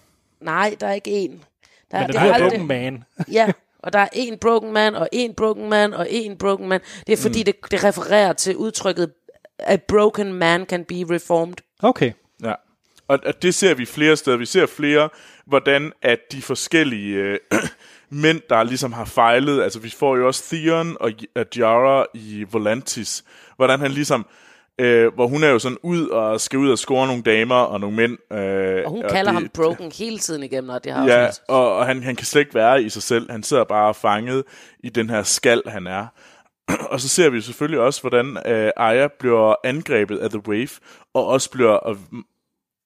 S3: nej, der er ikke en.
S1: Der, Men den det hedder Broken Man.
S3: ja, og der er en broken man, og en broken man, og en broken man. Det er fordi, mm. det, det refererer til udtrykket, a broken man can be reformed.
S1: Okay.
S2: Ja. Og, og det ser vi flere steder. Vi ser flere, hvordan at de forskellige øh, mænd, der ligesom har fejlet, altså vi får jo også Theon og Jara i Volantis, hvordan han ligesom øh, hvor hun er jo sådan ud og skal ud og score nogle damer og nogle mænd.
S3: Øh, og hun og kalder det, ham broken hele tiden igennem, når det har
S2: Ja, og, og han, han kan slet ikke være i sig selv. Han sidder bare fanget i den her skal, han er. og så ser vi selvfølgelig også, hvordan øh, Aya bliver angrebet af The Wave, og også bliver øh,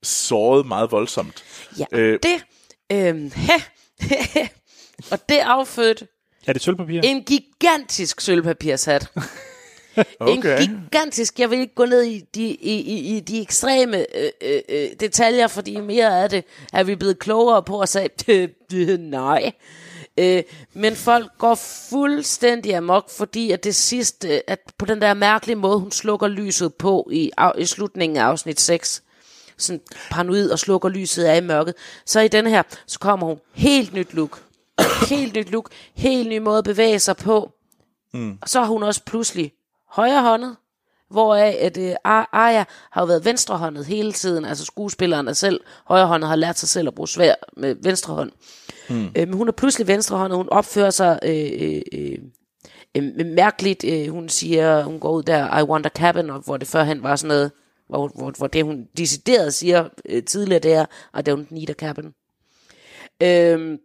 S2: såret meget voldsomt.
S3: Ja, øh, det... Øh, og det affødt
S1: er det sølvpapir?
S3: En gigantisk sølvpapirshat. okay. En gigantisk, jeg vil ikke gå ned i de, i, i, i de ekstreme øh, øh, øh detaljer, fordi mere af det er vi blevet klogere på og sagde, nej. Øh, men folk går fuldstændig amok, fordi at det sidste, at på den der mærkelige måde, hun slukker lyset på i, i slutningen af afsnit 6, sådan paranoid og slukker lyset af i mørket. Så i den her, så kommer hun helt nyt look. helt nyt look, helt ny måde at bevæge sig på. Mm. Og så er hun også pludselig højrehåndet, hvoraf at øh, Aya har jo været venstrehåndet hele tiden, altså skuespilleren er selv højrehåndet har lært sig selv at bruge svær med venstre hånd. Mm. Øh, men hun er pludselig venstrehåndet, hun opfører sig øh, øh, øh, øh, mærkeligt, øh, hun siger, hun går ud der, I want a cabin, og hvor det førhen var sådan noget, hvor, hvor, hvor det hun decideret siger øh, tidligere, det er, I don't need a cabin. Øh,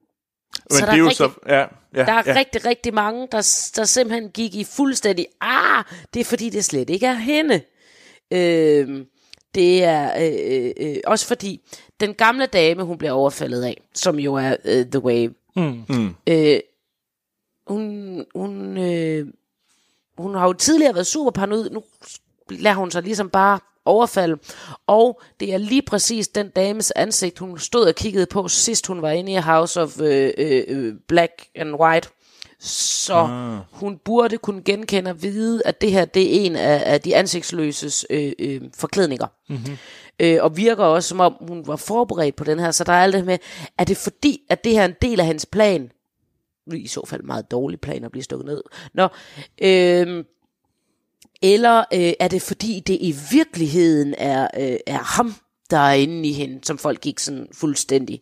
S2: men så det er jo rigtig, så... Ja, ja,
S3: der er
S2: ja.
S3: rigtig, rigtig mange, der, der simpelthen gik i fuldstændig, ah, det er fordi, det slet ikke er hende. Øh, det er øh, øh, også fordi, den gamle dame, hun bliver overfaldet af, som jo er øh, The Wave, mm. Mm. Øh, hun, hun, øh, hun har jo tidligere været super paranoid, nu lader hun sig ligesom bare overfald. Og det er lige præcis den dames ansigt, hun stod og kiggede på, sidst hun var inde i House of øh, øh, Black and White. Så ah. hun burde kunne genkende og vide, at det her det er en af, af de ansigtsløses øh, øh, forklædninger. Mm-hmm. Øh, og virker også, som om hun var forberedt på den her. Så der er alt det med, er det fordi, at det her er en del af hendes plan? I så fald meget dårlig plan at blive stukket ned. Nå, øh, eller øh, er det fordi, det i virkeligheden er, øh, er ham, der er inde i hende, som folk gik sådan fuldstændig.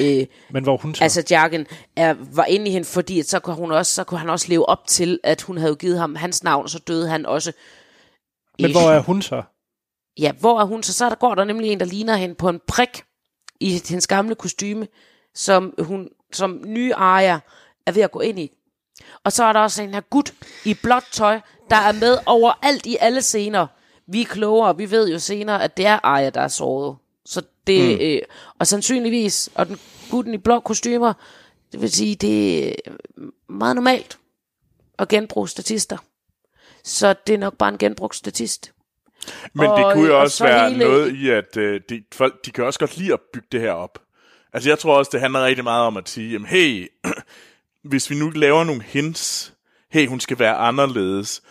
S1: Øh, Men hvor hun så?
S3: Altså Jarken er, var inde i hende, fordi at så, kunne hun også, så kunne han også leve op til, at hun havde givet ham hans navn, og så døde han også.
S1: Men hvor er hun så?
S3: Ja, hvor er hun så? Så der går der nemlig en, der ligner hende på en prik i hendes gamle kostyme, som hun som nye ejer er ved at gå ind i. Og så er der også en her gut i blåt tøj, der er med overalt i alle scener. Vi er klogere, vi ved jo senere, at det er Arya, der er såret. Så det, mm. øh, og sandsynligvis, og den gutten i blå kostymer, det vil sige, det er meget normalt at genbruge statister. Så det er nok bare en genbrugt statist.
S2: Men og, det kunne jo også være hele... noget i, at øh, de, folk de kan også godt lide at bygge det her op. Altså jeg tror også, det handler rigtig meget om at sige, jamen, hey, hvis vi nu laver nogle hints, hey, hun skal være anderledes,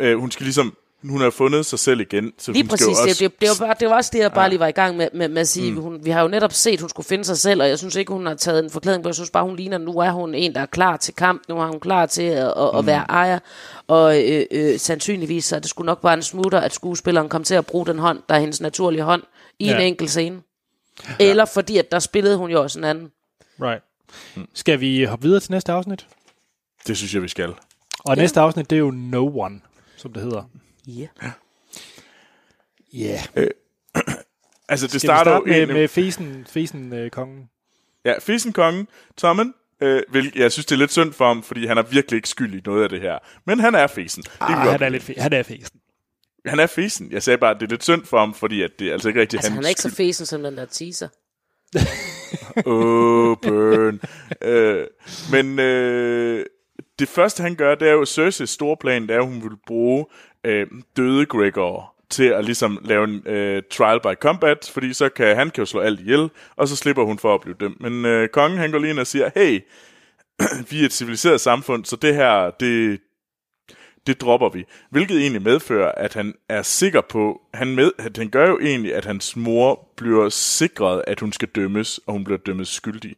S2: øh, hun skal ligesom, hun har fundet sig selv igen. Så
S3: lige
S2: hun
S3: præcis,
S2: skal
S3: det, også... det, det, var bare, det var også det, jeg bare ja. lige var i gang med, med, med at sige. Mm. Hun, vi har jo netop set, hun skulle finde sig selv, og jeg synes ikke, hun har taget en forklædning på. Jeg synes bare, hun ligner, nu er hun en, der er klar til kamp. Nu er hun klar til at, at, mm. at være ejer. Og øh, øh, sandsynligvis så det skulle nok bare en smutter, at skuespilleren kom til at bruge den hånd, der er hendes naturlige hånd, i ja. en enkelt scene. Ja. Eller fordi, at der spillede hun jo også en anden.
S1: Right. Mm. Skal vi hoppe videre til næste afsnit?
S2: Det synes jeg, vi skal.
S1: Og ja. næste afsnit, det er jo No One, som det hedder.
S3: Ja.
S1: Ja. Yeah. Øh,
S2: altså, det Skal starter
S1: starte med, med Fesen, Fesen øh, kongen.
S2: Ja, Fesen kongen, Tommen, øh, vil, jeg synes, det er lidt synd for ham, fordi han er virkelig ikke skyld i noget af det her. Men han er Fesen.
S1: Ah, det han, er lidt fe- han er Fesen.
S2: Han er Fesen. Jeg sagde bare, at det er lidt synd for ham, fordi at det er altså ikke rigtig
S3: altså,
S2: hans
S3: han er ikke så Fesen som den der teaser.
S2: Åh, oh, burn. øh, men øh, det første, han gør, det er jo Cersei's store plan, det er, at hun vil bruge øh, døde Gregor til at ligesom lave en øh, trial by combat, fordi så kan han kan jo slå alt ihjel, og så slipper hun for at blive dømt. Men øh, kongen, han går lige ind og siger, hey, vi er et civiliseret samfund, så det her, det, det dropper vi. Hvilket egentlig medfører, at han er sikker på, han, med, at han gør jo egentlig, at hans mor bliver sikret, at hun skal dømmes, og hun bliver dømmes skyldig.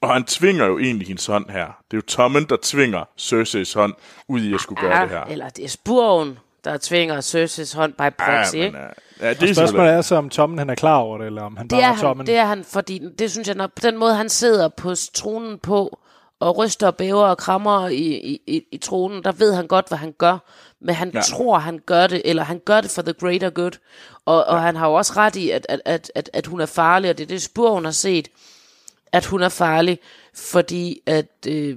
S2: Og han tvinger jo egentlig hendes hånd her. Det er jo Tommen, der tvinger Cersei's hånd ud i at skulle gøre ja, det her.
S3: Eller det er Spurven, der tvinger Cersei's hånd by proxy, ja, men,
S1: Ja, det er spørgsmålet er så, om Tommen han er klar over det, eller om han
S3: det
S1: bare
S3: er,
S1: er Tommen.
S3: Det er han, fordi det synes jeg, når, på den måde han sidder på tronen på, og ryster og bæver og krammer i, i, i, i tronen, der ved han godt, hvad han gør. Men han ja. tror, han gør det, eller han gør det for the greater good. Og, og ja. han har jo også ret i, at, at, at, at, at hun er farlig, og det er det spor, hun har set, at hun er farlig, fordi at... Øh,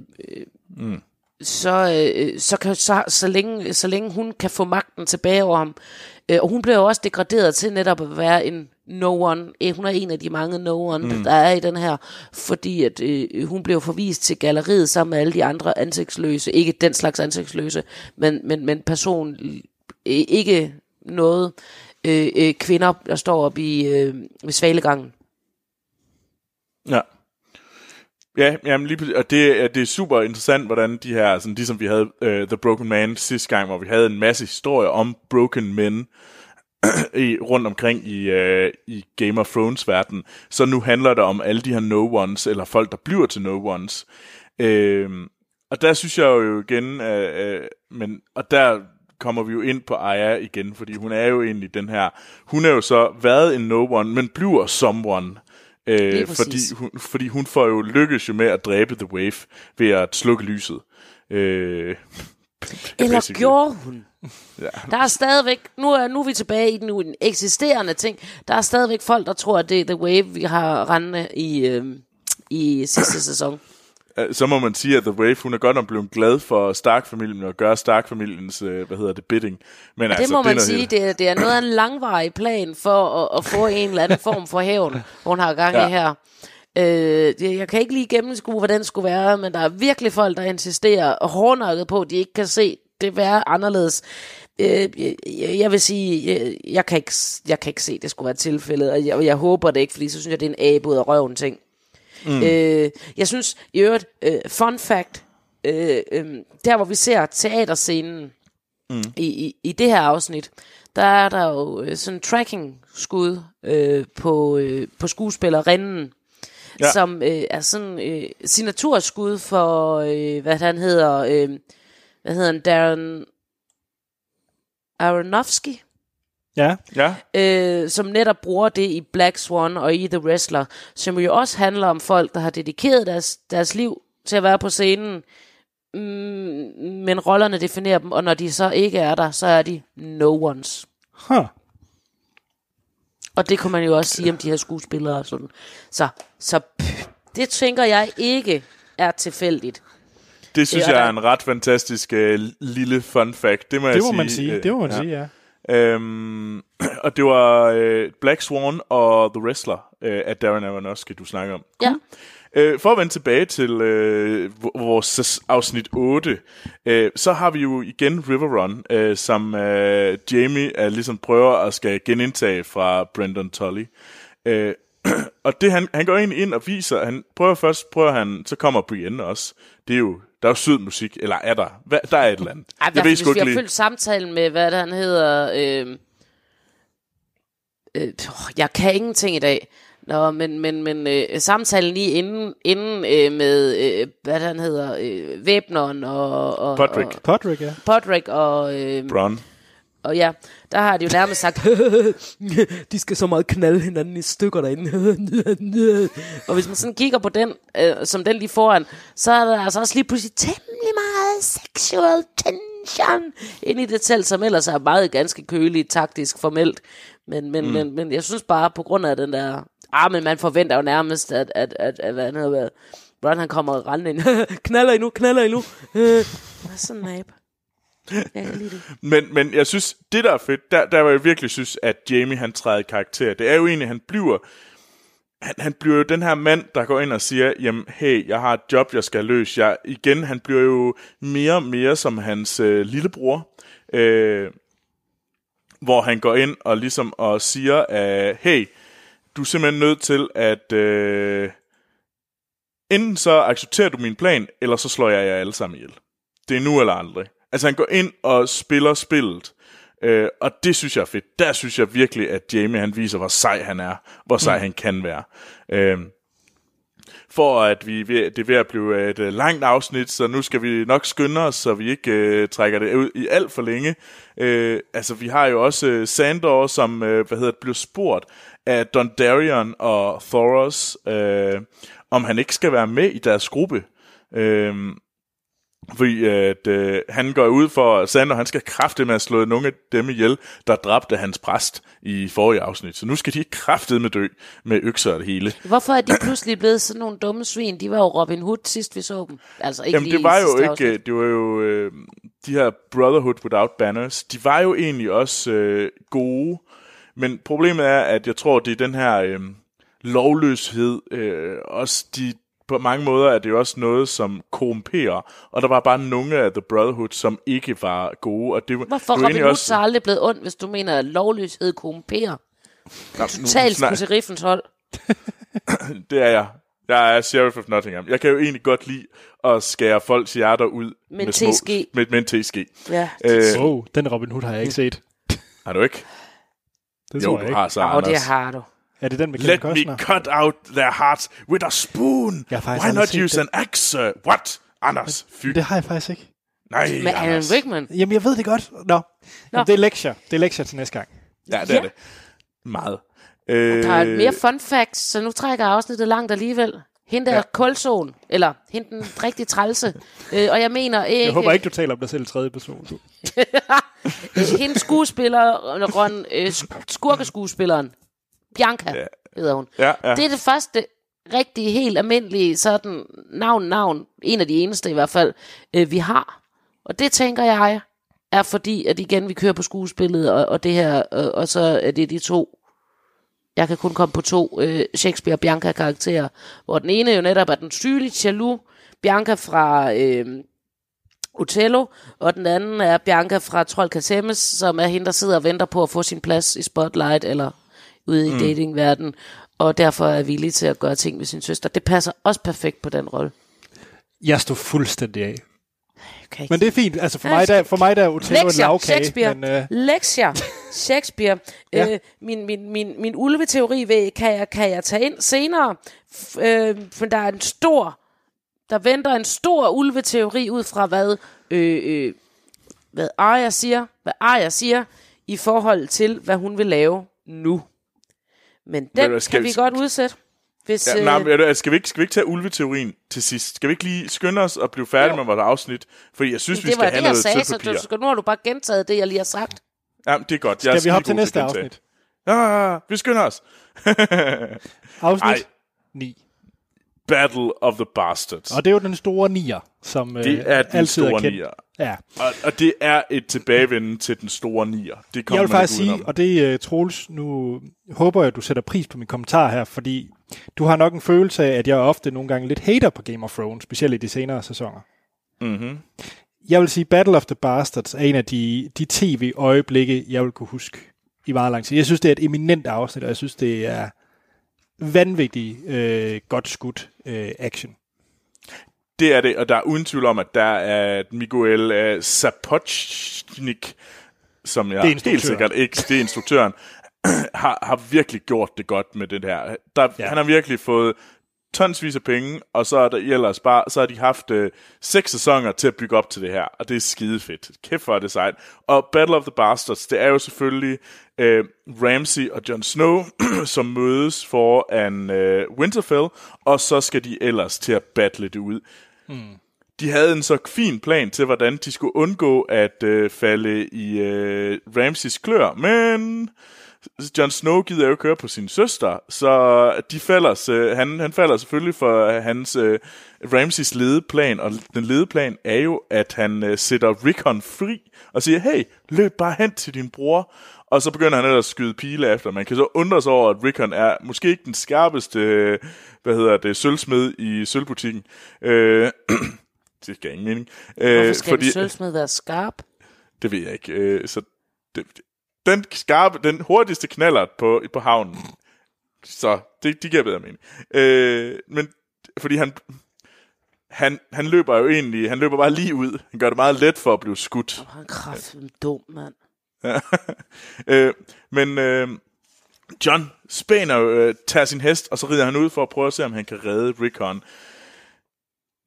S3: mm så, øh, så, kan, så, så, længe, så længe hun kan få magten tilbage over ham. Øh, og hun bliver jo også degraderet til netop at være en no one. Øh, hun er en af de mange no one, mm. der er i den her, fordi at øh, hun blev forvist til galleriet sammen med alle de andre ansigtsløse. Ikke den slags ansigtsløse, men, men, men person, øh, ikke noget øh, øh, kvinder, der står op i øh, ved svalegangen.
S2: Ja. Ja, jamen lige, og det, er, det er super interessant, hvordan de her, sådan, ligesom vi havde uh, The Broken Man sidste gang, hvor vi havde en masse historier om broken men, i, rundt omkring i, uh, i Game of Thrones-verdenen. Så nu handler det om alle de her no-ones, eller folk, der bliver til no-ones. Uh, og der synes jeg jo igen, uh, uh, men, og der kommer vi jo ind på Aya igen, fordi hun er jo egentlig den her, hun er jo så været en no-one, men bliver someone. Øh, fordi, hun, fordi hun får jo lykkes jo med at dræbe The Wave ved at slukke lyset. Øh,
S3: Eller gjorde hun? Ja. Der er stadigvæk, nu er, nu er vi tilbage i den eksisterende ting, der er stadigvæk folk, der tror, at det er The Wave, vi har rendende i, øh, i sidste sæson.
S2: Så må man sige, at The Wave, hun er godt nok blevet glad for Stark-familien og gøre Stark-familiens, øh, hvad hedder det, bidding.
S3: Men det altså, må det man sige, det er, det er noget af en langvarig plan for at, at få en eller anden form for hævn, hun har gang i ja. her. Øh, jeg kan ikke lige gennemskue, hvad den skulle være, men der er virkelig folk, der insisterer hårdnakket på, at de ikke kan se det være anderledes. Øh, jeg vil sige, jeg, jeg, kan ikke, jeg kan ikke se, at det skulle være tilfældet, og jeg, jeg håber det ikke, fordi så synes jeg, det er en abe ud af røven ting. Mm. Øh, jeg synes, i øvrigt, øh, fun fact, øh, øh, der hvor vi ser teaterscenen mm. i, i, i det her afsnit, der er der jo øh, sådan en tracking-skud øh, på, øh, på skuespillerinden, ja. som øh, er sådan øh, signaturskud for, øh, hvad han hedder, øh, hvad hedder han, Darren Aronofsky,
S1: Ja.
S2: ja.
S3: Øh, som netop bruger det i Black Swan og i The Wrestler, som jo også handler om folk, der har dedikeret deres, deres liv til at være på scenen, mm, men rollerne definerer dem, og når de så ikke er der, så er de no ones.
S1: Huh.
S3: Og det kunne man jo også sige om de her skuespillere og sådan. Så, så pff, det tænker jeg ikke er tilfældigt.
S2: Det synes det jeg er en ret fantastisk uh, lille fun fact. Det må,
S1: det
S2: jeg
S1: må
S2: sige.
S1: man sige. Det må man ja. sige, ja.
S2: Øhm, og det var øh, Black Swan og The Wrestler øh, af Darren Aronofsky, du snakker om.
S3: Ja.
S2: Øh, for at vende tilbage til øh, vores afsnit 8, øh, så har vi jo igen River Run, øh, som øh, Jamie er ligesom prøver at skal genindtage fra Brendan Tully. Øh, og det han, han går ind ind og viser, han prøver først, prøver han, så kommer Brienne også. Det er jo der er jo sød musik, eller er der? Hvad, der er et eller andet.
S3: Ej, jeg ved, hvis vi har følt samtalen med, hvad det, han hedder... Øh, øh, jeg kan ingenting i dag. Nå, men, men, men øh, samtalen lige inden, inden øh, med, øh, hvad han hedder, øh, Væbneren og... og
S2: Podrick.
S1: Og, Podrick, ja.
S3: Podrick og... Øh,
S2: Bron.
S3: Og ja, der har de jo nærmest sagt, de skal så meget knalde hinanden i stykker derinde. og hvis man sådan kigger på den, øh, som den lige foran, så er der altså også lige pludselig temmelig meget sexual tension ind i det telt, som ellers er meget ganske køligt, taktisk, formelt. Men, men, mm. men, men jeg synes bare, på grund af den der... Ah, men man forventer jo nærmest, at, at, at, at hvad han hedder, Ron han kommer rendende ind. knaller I nu, knaller I nu.
S2: Men, men jeg synes, det der er fedt, der, der var jeg virkelig synes, at Jamie han træder i karakter. Det er jo egentlig, han bliver han, han bliver jo den her mand, der går ind og siger, jamen, hey, jeg har et job, jeg skal løse. Jeg, igen, han bliver jo mere og mere som hans øh, lillebror, øh, hvor han går ind og ligesom og siger, at hey, du er simpelthen nødt til at, øh, enten så accepterer du min plan, eller så slår jeg jer alle sammen ihjel. Det er nu eller aldrig. Altså han går ind og spiller spillet. Øh, og det synes jeg er fedt. Der synes jeg virkelig, at Jamie han viser, hvor sej han er. Hvor sej mm. han kan være. Øh, for at vi det er ved at blive et uh, langt afsnit, så nu skal vi nok skynde os, så vi ikke uh, trækker det ud i alt for længe. Uh, altså, vi har jo også uh, Sandor, som uh, hvad hedder det, bliver spurgt af Dondarion og Thoros, uh, om han ikke skal være med i deres gruppe. Uh, fordi at, øh, han går ud for, Sander han skal kræfte med at slå nogle af dem ihjel, der dræbte hans præst i forrige afsnit. Så nu skal de kræfte med dø med økser og det hele.
S3: Hvorfor er de pludselig blevet sådan nogle dumme svin? De var jo Robin Hood sidst vi så dem. Altså ikke
S2: Jamen det var jo ikke, afsnit. det var jo øh, de her Brotherhood Without Banners, de var jo egentlig også øh, gode, men problemet er, at jeg tror, det er den her øh, lovløshed, øh, også de på mange måder er det jo også noget, som korrumperer, og der var bare nogle af The Brotherhood, som ikke var gode. Og det,
S3: Hvorfor
S2: det
S3: Robin Hood også... så aldrig blevet ondt, hvis du mener, at lovløshed korrumperer? Totalt på sheriffens hold.
S2: det er jeg. Jeg er Sheriff of Nottingham. Jeg kan jo egentlig godt lide at skære folks hjerter ud
S3: med, med TSG.
S2: Med, med en TSG.
S3: Ja.
S1: Øh, oh, den Robin Hood har jeg ikke set.
S2: Har du ikke?
S1: Det
S2: Jo,
S1: tror jeg ikke.
S2: har så,
S3: Og det
S2: Anders.
S3: har du.
S1: Er det den med Kevin
S2: Let
S1: Costner?
S2: me cut out their hearts with a spoon.
S1: Jeg
S2: Why not use
S1: den.
S2: an axe? What? Anders, fy.
S1: Det har jeg faktisk ikke.
S2: Nej,
S3: Med Alan
S2: Anders.
S3: Rickman.
S1: Jamen, jeg ved det godt. Nå. Nå. Jamen, det er lektier. Det er lektier til næste gang.
S2: Ja, det
S3: Ja.
S2: er det. Meget. Øh,
S3: Der er mere fun facts, så nu trækker afsnittet langt alligevel. Hende der
S2: Ja.
S3: kulsonen, eller hende den rigtig trælse. Øh, og jeg mener ikke...
S1: Jeg håber ikke, du taler om dig selv i tredje person. Du.
S3: Øh, hende skuespilleren, øh, sk- skurkeskuespilleren, Bianca,
S2: Ja.
S3: hedder hun.
S2: Ja, ja.
S3: Det er det første rigtige, helt almindelige sådan navn, navn, en af de eneste i hvert fald, øh, vi har. Og det tænker jeg er fordi, at igen vi kører på skuespillet, og, og det her, og, og så er det de to, jeg kan kun komme på to øh, Shakespeare og Bianca karakterer, hvor den ene jo netop er den sygeligt jaloux, Bianca fra øh, Othello, og den anden er Bianca fra Trold Kassemes, som er hende, der sidder og venter på at få sin plads i Spotlight, eller ude i mm. datingverdenen, og derfor er villig til at gøre ting med sin søster. Det passer også perfekt på den rolle.
S1: Jeg står fuldstændig af.
S3: Okay.
S1: Men det er fint. Altså for
S3: Ja,
S1: mig, der, for mig der er Othello en
S3: Lektier,
S1: lavkage.
S3: Shakespeare.
S1: Men, øh,
S3: Lektier, Shakespeare.
S1: Ja.
S3: øh, min, min, min, min ulveteori ved, kan jeg, kan jeg tage ind senere, F- øh, for der er en stor, der venter en stor ulveteori ud fra, hvad, øh, øh, hvad Arya siger, hvad Arya siger, i forhold til, hvad hun vil lave nu. Men den
S2: hvad, skal
S3: kan
S2: vi-
S3: vi godt udsætte. Hvis,
S2: Ja,
S3: øh,
S2: nej, men, du hvad, skal, vi ikke, skal vi ikke tage ulveteorien til sidst? Skal vi ikke lige skynde os og blive færdige
S3: Jo.
S2: med vores afsnit? Fordi jeg synes, vi
S3: det
S2: skal
S3: var
S2: have
S3: det, jeg
S2: noget
S3: sagde, så du, skal, nu har du bare gentaget det, jeg lige har sagt.
S2: Ja, det er godt.
S1: skal
S2: jeg er
S1: vi hoppe til næste afsnit?
S2: Ja, vi skynder os.
S1: Afsnit
S2: Ej.
S1: 9.
S2: Battle of the Bastards.
S1: Og det er jo den store nier, som øh,
S2: det er den
S1: altid
S2: store
S1: er kendt.
S2: nier.
S1: Ja.
S2: Og, og det er et tilbagevenden til den store nier. Det kommer
S1: Jeg vil faktisk sige, og det er Troels, nu håber jeg, at du sætter pris på min kommentar her, fordi du har nok en følelse af, at jeg ofte nogle gange lidt hater på Game of Thrones, specielt i de senere sæsoner.
S2: Mm-hmm.
S1: Jeg vil sige, Battle of the Bastards er en af de, de tv-øjeblikke, jeg vil kunne huske i meget lang tid. Jeg synes, det er et eminent afsnit, og jeg synes, det er vanvittigt øh, godt skudt øh, action.
S2: Det er det, og der er uden tvivl om, at der er Miguel uh, Sapochnik, som jeg
S1: Det er
S2: helt sikkert ikke, det er instruktøren, har, har virkelig gjort det godt med det her. Der,
S1: Ja.
S2: Han har virkelig fået tonsvis af penge, og så er der ellers bare, så har de haft øh, seks sæsoner til at bygge op til det her, og det er skide fedt. Kæft for det sejt. Og Battle of the Bastards, det er jo selvfølgelig øh, Ramsay og Jon Snow, som mødes foran øh, Winterfell, og så skal de ellers til at battle det ud. Mm. De havde en så fin plan til, hvordan de skulle undgå at øh, falde i øh, Ramses klør, men Jon Snow gider jo køre på sin søster, så de falder, øh, han, han falder selvfølgelig for hans øh, Ramses ledeplan, og den ledeplan er jo, at han øh, sætter Rickon fri og siger, hey, løb bare hen til din bror, og så begynder han ellers at skyde pile efter. Man kan så undre sig over, at Rickon er måske ikke den skarpeste, hvad hedder det, sølvsmed i sølvbutikken. Øh, det giver ingen mening. Øh,
S3: Hvorfor skal fordi... en sølvsmed være skarp?
S2: det ved jeg ikke. Øh, så det, den skarpe, den hurtigste knaller på, på havnen. Så det, de giver bedre mening. Øh, men fordi han, han, han løber jo egentlig, han løber bare lige ud. Han gør det meget let for at blive skudt.
S3: Han er kraften dum, mand.
S2: øh, men øh, John spæner, øh, tager sin hest, og så rider han ud for at prøve at se, om han kan redde Rickon.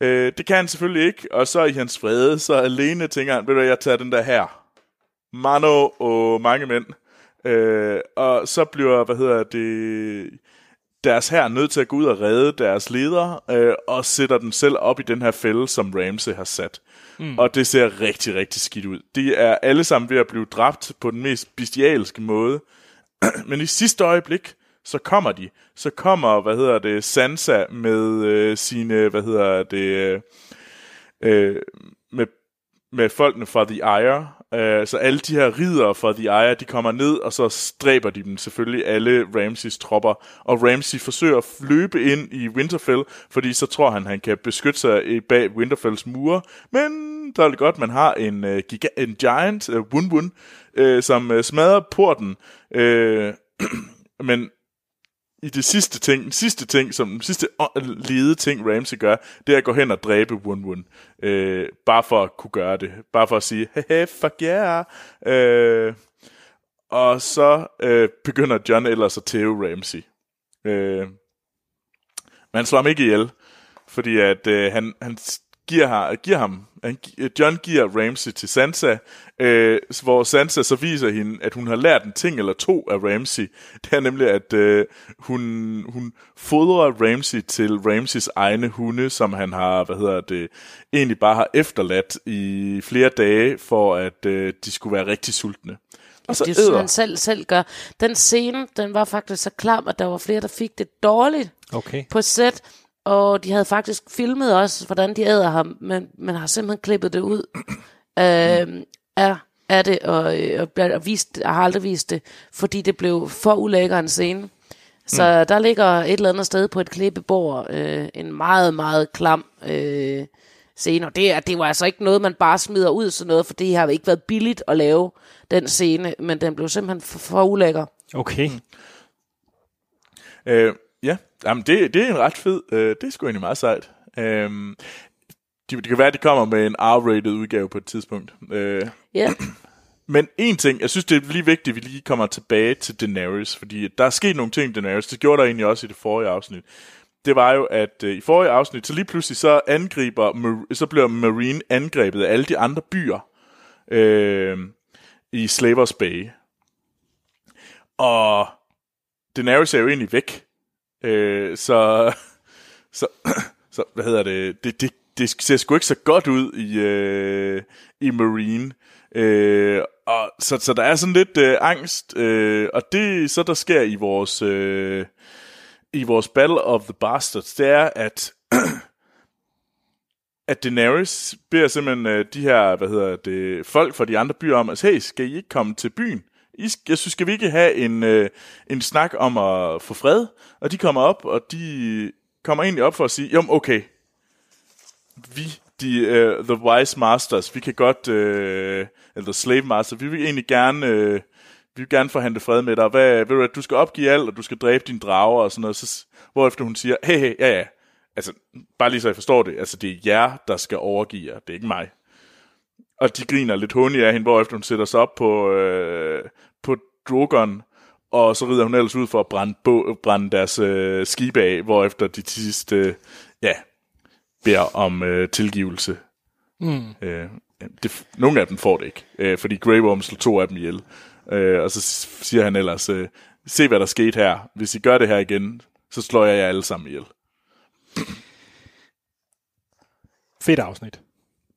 S2: Øh, det kan han selvfølgelig ikke, og så i hans vrede, så alene tænker han, ved du jeg tager den der her. Mano og mange mænd. Øh, og så bliver, hvad hedder det, deres her nødt til at gå ud og redde deres leder, øh, og sætter dem selv op i den her fælde, som Ramsey har sat. Mm. Og det ser rigtig, rigtig skidt ud. De er alle sammen ved at blive dræbt på den mest bestialske måde. Men i sidste øjeblik, så kommer de. Så kommer, hvad hedder det, Sansa med øh, sine, hvad hedder det, øh, øh med, med folkene fra The Ire. Øh, så alle de her ridere fra The Ire, de kommer ned, og så stræber de dem selvfølgelig alle Ramsays tropper. Og Ramsey forsøger at løbe ind i Winterfell, fordi så tror han, han kan beskytte sig bag Winterfells mure. Men der er det godt, man har en, øh, giga- en giant, øh, Wun Wun, øh, som øh, smadrer porten. Øh, men i det sidste ting, den sidste ting, som den sidste øh, lede ting, Ramsey gør, det er at gå hen og dræbe Wun Wun. Øh, bare for at kunne gøre det. Bare for at sige, hehe, fuck yeah. Øh, og så øh, begynder John ellers at tæve Ramsey. Øh, men han slår ham ikke ihjel, fordi at øh, han, han giver, giver ham, han, John giver Ramsey til Sansa, øh, hvor Sansa så viser hende, at hun har lært en ting eller to af Ramsey. Det er nemlig, at øh, hun, hun fodrer Ramsey til Ramseys egne hunde, som han har, hvad hedder det, egentlig bare har efterladt i flere dage, for at øh, de skulle være rigtig sultne.
S3: Og så det er sådan, han selv, selv gør. Den scene, den var faktisk så klam, at der var flere, der fik det dårligt
S1: okay.
S3: på set. Og de havde faktisk filmet også, hvordan de æder ham, men man har simpelthen klippet det ud øh, af, af det, og, og, og, vist, og har aldrig vist det, fordi det blev for ulækker en scene. Så mm. der ligger et eller andet sted på et klippebord øh, en meget, meget klam øh, scene. Og det, det var altså ikke noget, man bare smider ud sådan noget, for det har ikke været billigt at lave den scene, men den blev simpelthen for, for ulækker.
S1: Okay.
S2: Øh, ja, Jamen, det, det er en ret fed, øh, det er sgu egentlig meget sejt. Øh, det, det kan være, at de kommer med en R-rated udgave på et tidspunkt. Øh,
S3: ja.
S2: Men en ting, jeg synes, det er lige vigtigt, at vi lige kommer tilbage til Daenerys, fordi der er sket nogle ting i Daenerys. Det gjorde der egentlig også i det forrige afsnit. Det var jo, at øh, i forrige afsnit, så lige pludselig så angriber, så bliver Marine angrebet af alle de andre byer øh, i Slavers Bay. Og Daenerys er jo egentlig væk. Øh, så, så, så, hvad hedder det, det, det, det ser sgu ikke så godt ud i, øh, i Marine. Øh, og så, så der er sådan lidt øh, angst, øh, og det så der sker i vores øh, i vores Battle of the Bastards, det er at at Daenerys beder simpelthen øh, de her, hvad hedder det, folk fra de andre byer om, at hey, skal I ikke komme til byen? I, jeg synes, skal vi ikke have en, øh, en snak om at få fred? Og de kommer op, og de kommer egentlig op for at sige, jo, okay, vi, de, uh, the wise masters, vi kan godt, uh, eller the slave master, vi vil egentlig gerne, uh, vi vil gerne forhandle fred med dig. Hvad, ved du, at du skal opgive alt, og du skal dræbe dine drager og sådan noget. Så, hvorefter hun siger, hey, hey, ja, ja, altså, bare lige så jeg forstår det, altså det er jer, der skal overgive jer, det er ikke mig. Og de griner lidt hundigt af hende, hvorefter hun sætter sig op på, øh, på Drogon, og så rider hun ellers ud for at brænde, bo, brænde deres øh, skibe af, hvorefter de til sidst, øh, ja, beder om øh, tilgivelse. Mm. Øh, det, nogle af dem får det ikke, øh, fordi Grey Worm slår to af dem ihjel. Øh, og så siger han ellers, øh, se hvad der skete her. Hvis I gør det her igen, så slår jeg jer alle sammen ihjel.
S1: Fedt afsnit.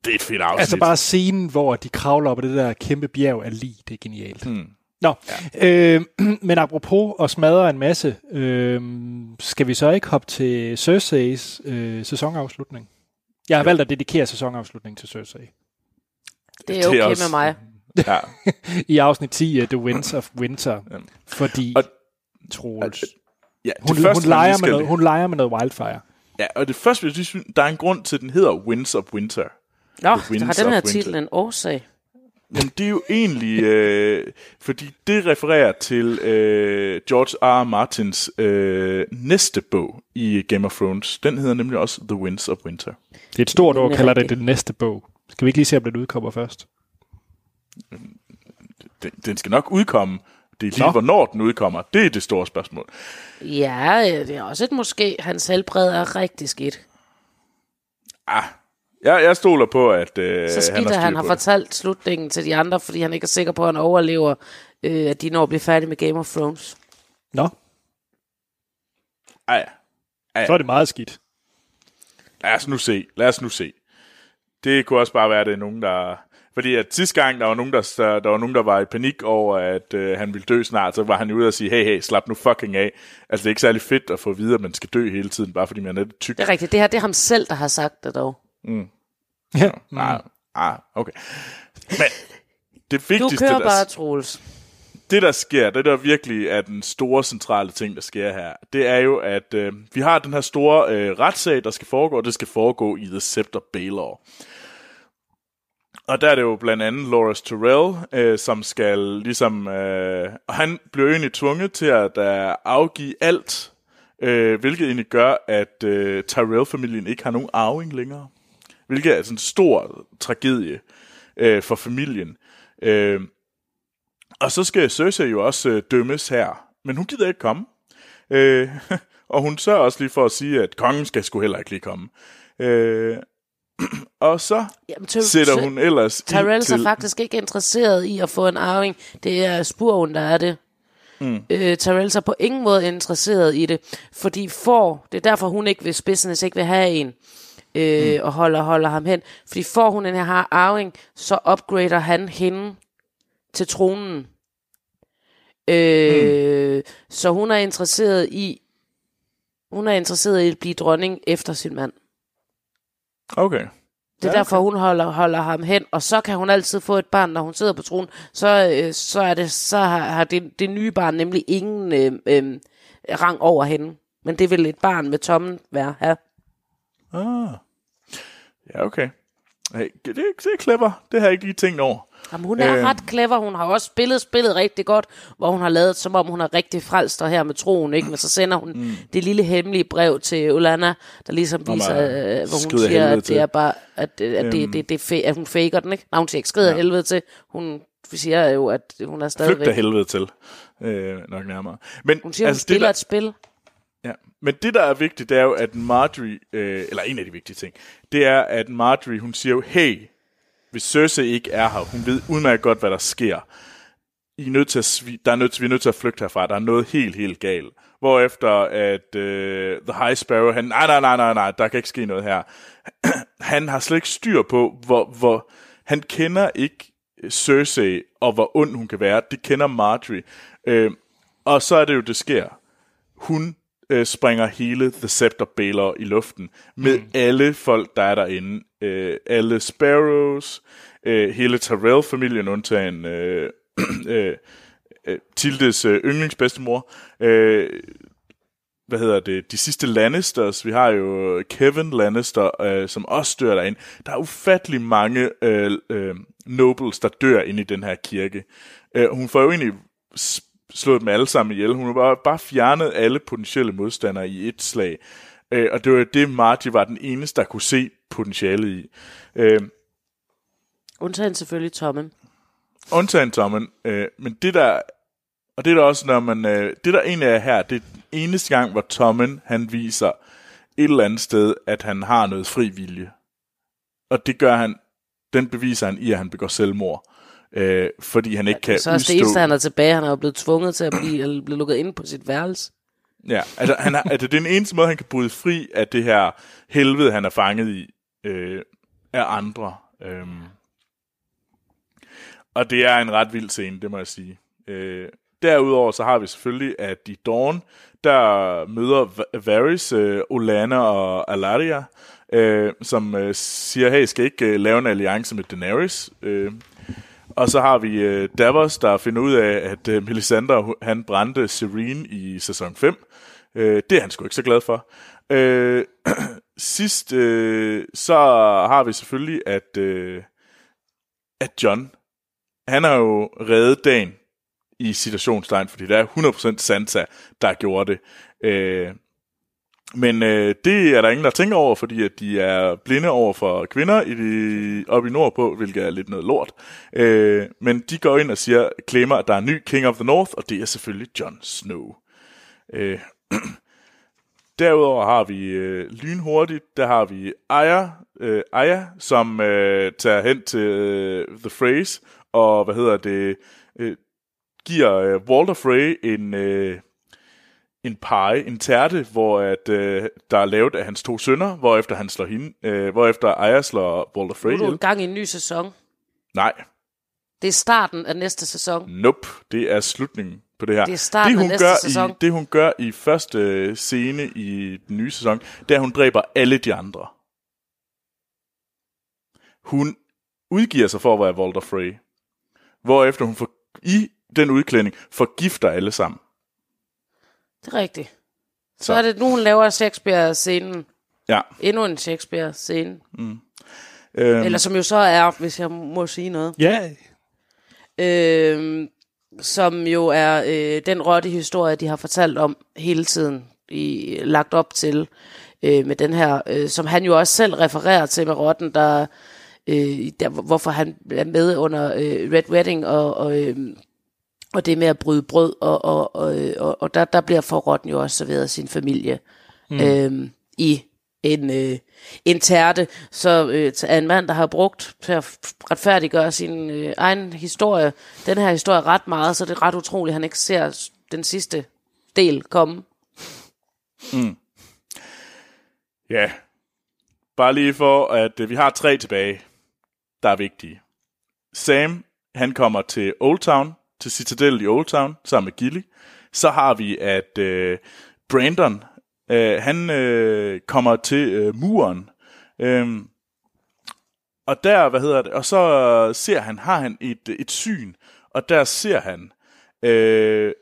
S2: Det er et fedt afsnit.
S1: Altså bare scenen, hvor de kravler op ad det der kæmpe bjerg af lig, det er genialt. Hmm. Nå, ja. øh, men apropos at smadre en masse, øh, skal vi så ikke hoppe til Cersei's øh, sæsonafslutning? Jeg har ja. valgt at dedikere sæsonafslutningen til Cersei.
S3: Det er okay det er også, med mig.
S1: Ja. I afsnit 10 af The Winds of Winter. Ja. Fordi, og, Troels, ja, hun, første, hun, leger med noget, hun leger med noget wildfire.
S2: Ja, og det første, jeg synes, der er en grund til, at den hedder Winds of Winter.
S3: Nå, der har den her titel en årsag.
S2: Jamen, det er jo egentlig, øh, fordi det refererer til øh, George R. R. Martins øh, næste bog i Game of Thrones. Den hedder nemlig også The Winds of Winter.
S1: Det er et stort ord, kalder det den næste bog. Skal vi ikke lige se, om den udkommer først?
S2: Den, den skal nok udkomme. Det er lige, Så. hvornår den udkommer. Det er det store spørgsmål.
S3: Ja, det er også et måske. Hans helbred er rigtig skidt.
S2: Ah, jeg, jeg stoler på, at øh,
S3: Så skidt, han har, han har fortalt slutningen til de andre, fordi han ikke er sikker på, at han overlever, øh, at de når at blive færdige med Game of Thrones.
S1: Nå.
S2: Ej. Ej.
S1: Så er det meget skidt.
S2: Lad os nu se. Lad os nu se. Det kunne også bare være, at det er nogen, der... Fordi at sidste gang, der var nogen, der, der, var, nogen, der var i panik over, at øh, han ville dø snart, så var han ude og sige, hey, hey, slap nu fucking af. Altså, det er ikke særlig fedt at få at vide, at man skal dø hele tiden, bare fordi man er lidt tyk.
S3: Det er rigtigt. Det her det er ham selv, der har sagt det dog.
S2: Mm. Ja. Mm. Ah, ah, okay. Men det vigtigste...
S3: Du kører bare, Troels.
S2: Det, der sker, det der virkelig er den store centrale ting, der sker her, det er jo, at øh, vi har den her store øh, retssag, der skal foregå, og det skal foregå i The Scepter Baylor. Og der er det jo blandt andet Loras Tyrell, øh, som skal ligesom... Øh, og han bliver egentlig tvunget til at øh, afgive alt, øh, hvilket egentlig gør, at øh, Tyrell-familien ikke har nogen arving længere hvilket er sådan en stor tragedie øh, for familien. Øh, Og så skal Cersei jo også øh, dømmes her, men hun gider ikke komme. Øh, og hun sørger også lige for at sige, at kongen skal sgu heller ikke lige komme. Øh, og så Jamen, til, sætter hun ellers
S3: Tyrell til... er faktisk ikke interesseret i at få en arving. Det er Spurven, der er det. Mm. Øh, Tyrell er på ingen måde interesseret i det, fordi får, det er derfor hun ikke vil, Business ikke vil have en, øh, mm. og holder, holder ham hen. Fordi får hun en her arving, så upgrader han hende til tronen. Øh, mm. Så hun er interesseret i, hun er interesseret i at blive dronning efter sin mand.
S2: Okay. Det
S3: er ja, okay. derfor, hun holder, holder ham hen, og så kan hun altid få et barn, når hun sidder på tronen. Så, øh, så, er det, så har, har det, det nye barn nemlig ingen øh, øh, rang over hende. Men det vil et barn med tommen være her.
S2: Ah. Ja, okay. Hey, det, det er clever. Det har jeg ikke lige tænkt over.
S3: Jamen, hun er øh. ret clever. Hun har også spillet spillet rigtig godt, hvor hun har lavet, som om hun er rigtig frelst og her med troen, ikke? Men så sender hun mm. det lille hemmelige brev til Ulana, der ligesom viser, øh, hvor hun siger, at det er bare, at, at, øhm. det, det, det, det, at hun faker den, ikke? Nej, hun siger ikke skrider ja. helvede til. Hun siger jo, at hun er stadigvæk...
S2: Flygt helvede til, øh, nok nærmere.
S3: Men, hun siger, altså, hun spiller det, der, et spil.
S2: Ja, men det, der er vigtigt, det er jo, at Marjorie, øh, eller en af de vigtige ting, det er, at Marjorie, hun siger jo, hey, hvis Cersei ikke er her, hun ved udmærket godt, hvad der sker. I er nødt til at, der er nødt til, vi er nødt til at flygte herfra. Der er noget helt, helt galt. Hvorefter at øh, The High Sparrow, han, nej, nej, nej, nej, nej, der kan ikke ske noget her. han har slet ikke styr på, hvor, hvor han kender ikke Cersei, og hvor ond hun kan være. Det kender Marjorie. Øh, og så er det jo, det sker. Hun øh, springer hele The Scepter Baylor i luften med mm. alle folk, der er derinde. Øh, alle Sparrows, øh, hele Tyrell-familien, undtagen øh, øh, øh, Tildes øh, yndlingsbedstemor. Øh, hvad hedder det, de sidste Lannisters. Vi har jo Kevin Lannister, øh, som også dør derinde. Der er ufattelig mange øh, øh, nobles, der dør inde i den her kirke. Øh, hun får jo egentlig slået dem alle sammen ihjel. Hun har bare, bare fjernet alle potentielle modstandere i et slag. Øh, og det var det, Marty var den eneste, der kunne se potentialet i. Øh,
S3: Undtagen selvfølgelig Tommen.
S2: Undtagen Tommen. Øh, men det der, og det er der også, når man, øh, det der egentlig er her, det er den eneste gang, hvor Tommen, han viser et eller andet sted, at han har noget fri vilje. Og det gør han, den beviser han i, at han begår selvmord øh, fordi han ikke ja, kan
S3: Så er det eneste, han er tilbage. Han er jo blevet tvunget til at blive, eller blive lukket ind på sit værelse.
S2: Ja, altså, han er, altså det er den eneste måde, han kan bryde fri af det her helvede, han er fanget i, øh, af andre. Øh. Og det er en ret vild scene, det må jeg sige. Øh, derudover så har vi selvfølgelig, at i Dawn, der møder Varys, øh, Olana og Alaria, øh, som øh, siger, hey, skal ikke øh, lave en alliance med Daenerys? Øh, og så har vi øh, Davos, der finder ud af, at øh, Melisandre, han brændte Serene i sæson 5. Øh, det er han sgu ikke så glad for. Øh, sidst, øh, så har vi selvfølgelig, at, øh, at John, han har jo reddet dagen i situationstegn, fordi det er 100% Sansa, der gjorde det. Øh, men øh, det er der ingen, der tænker over, fordi at de er blinde over for kvinder i de, oppe i nordpå, hvilket er lidt noget lort. Øh, men de går ind og siger, klemmer, at der er en ny King of the North, og det er selvfølgelig Jon Snow. Øh, Derudover har vi øh, lynhurtigt, der har vi Aya, øh, Aya som øh, tager hen til øh, The Freys, og hvad hedder det, øh, giver øh, Walter Frey en... Øh, en pie, en tærte, hvor at, øh, der er lavet af hans to sønner, hvor efter han slår hende, øh, hvor efter Aya slår Walter Frey
S3: Nu er du gang i en ny sæson.
S2: Nej.
S3: Det er starten af næste sæson.
S2: Nope, det er slutningen på det her.
S3: Det er starten
S2: det, hun
S3: af næste
S2: gør
S3: sæson.
S2: I, det hun gør i første øh, scene i den nye sæson, det er, at hun dræber alle de andre. Hun udgiver sig for at være Walter Frey. Hvorefter hun får, i den udklædning forgifter alle sammen.
S3: Det er rigtigt. Så, så er det nu, hun laver Shakespeare-scenen.
S2: Ja.
S3: Endnu en Shakespeare-scene. Mm. Øhm. Eller som jo så er, hvis jeg må sige noget.
S1: Ja.
S3: Øhm, som jo er øh, den rotte historie, de har fortalt om hele tiden, i, lagt op til øh, med den her, øh, som han jo også selv refererer til med rotten, der, øh, der hvorfor han er med under øh, Red Wedding og, og øh, og det med at bryde brød, og, og, og, og, og der, der bliver forrotten jo også serveret sin familie mm. øhm, i en, øh, en tærte, så øh, er en mand, der har brugt til at retfærdiggøre sin øh, egen historie, den her historie ret meget, så det er ret utroligt, at han ikke ser den sidste del komme.
S2: Mm. Ja, bare lige for, at øh, vi har tre tilbage, der er vigtige. Sam, han kommer til Old Town, til Citadel i Old Town, sammen med Gilly. Så har vi, at øh, Brandon, øh, han øh, kommer til øh, muren. Øh, og der, hvad hedder det, og så ser han, har han et, et syn, og der ser han, øh,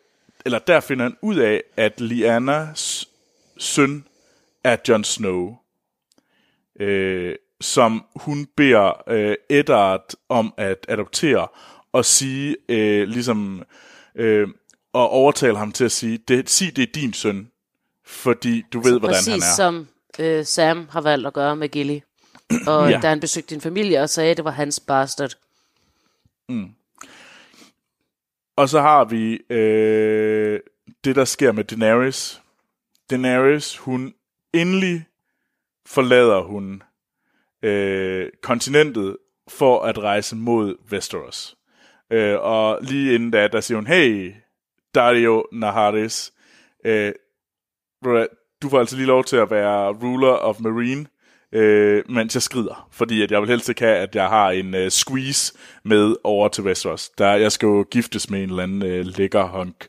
S2: eller der finder han ud af, at Lianas søn er Jon Snow, øh, som hun beder øh, Eddard om at adoptere, og sige, øh, ligesom, øh, og overtale ham til at sige, det, sig det er din søn, fordi du ved, hvordan han er.
S3: Præcis som øh, Sam har valgt at gøre med Gilly. Og ja. da han besøgte din familie og sagde, at det var hans bastard.
S2: Mm. Og så har vi øh, det, der sker med Daenerys. Daenerys, hun endelig forlader hun øh, kontinentet for at rejse mod Westeros. Øh, og lige inden da, der siger hun, hey, Dario Naharis, øh, du får altså lige lov til at være ruler of Marine, øh, mens jeg skrider. Fordi at jeg vil helst ikke have, at jeg har en øh, squeeze med over til Westeros. Der, jeg skal jo giftes med en eller anden øh, lækker hunk.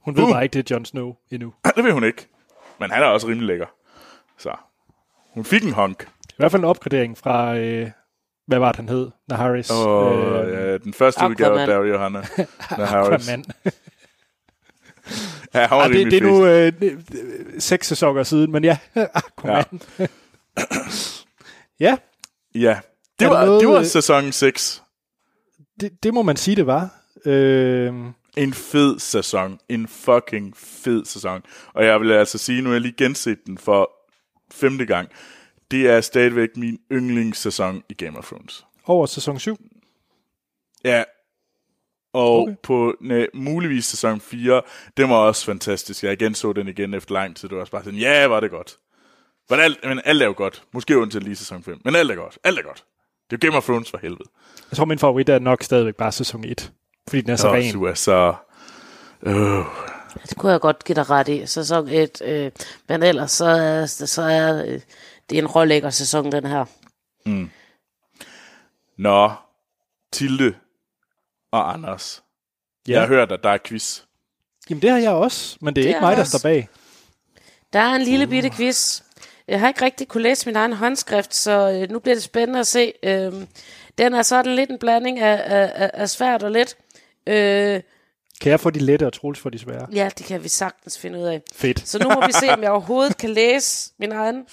S1: Hun ved uh. bare ikke, det er Jon Snow endnu.
S2: det ved hun ikke. Men han er også rimelig lækker. Så hun fik en hunk.
S1: I hvert fald en opgradering fra, øh, hvad var det, han hed? Naharis.
S2: Oh, øh, ja, den første Aquaman. udgave, der var Johanna. Naharis. Aquaman. ja, han var
S1: ah, det, det er nu øh, seks sæsoner siden, men ja, Aquaman. Ja. ja.
S2: Ja, det var, noget, det var sæson 6.
S1: Det, det må man sige, det var. Øh,
S2: en fed sæson. En fucking fed sæson. Og jeg vil altså sige, nu har jeg lige genset den for femte gang. Det er stadigvæk min yndlingssæson i Game of Thrones.
S1: Over sæson 7?
S2: Ja. Og okay. på næ, muligvis sæson 4, det var også fantastisk. Jeg igen så den igen efter lang tid. Det var også bare sådan, ja, var det godt. Men alt, men alt er jo godt. Måske undtil lige sæson 5. Men alt er godt. Alt er godt. Det er Game of Thrones for helvede.
S1: Jeg tror, min favorit er nok stadigvæk bare sæson 1. Fordi den er så ren.
S2: Du er så... Øh.
S3: Det kunne jeg godt give dig ret i. Sæson 1. Øh, men ellers så er, så er øh, det er en rålækker sæson, den her.
S2: Mm. Nå, Tilde og Anders. Ja. Jeg har hørt, at der er quiz.
S1: Jamen det har jeg også, men det er det ikke mig, der også. står bag.
S3: Der er en lille bitte quiz. Jeg har ikke rigtig kunne læse min egen håndskrift, så øh, nu bliver det spændende at se. Øh, den er sådan lidt en blanding af, af, af svært og let. Øh,
S1: kan jeg få de lette og Troels for de svære?
S3: Ja, det kan vi sagtens finde ud af.
S1: Fedt.
S3: Så nu må vi se, om jeg overhovedet kan læse min egen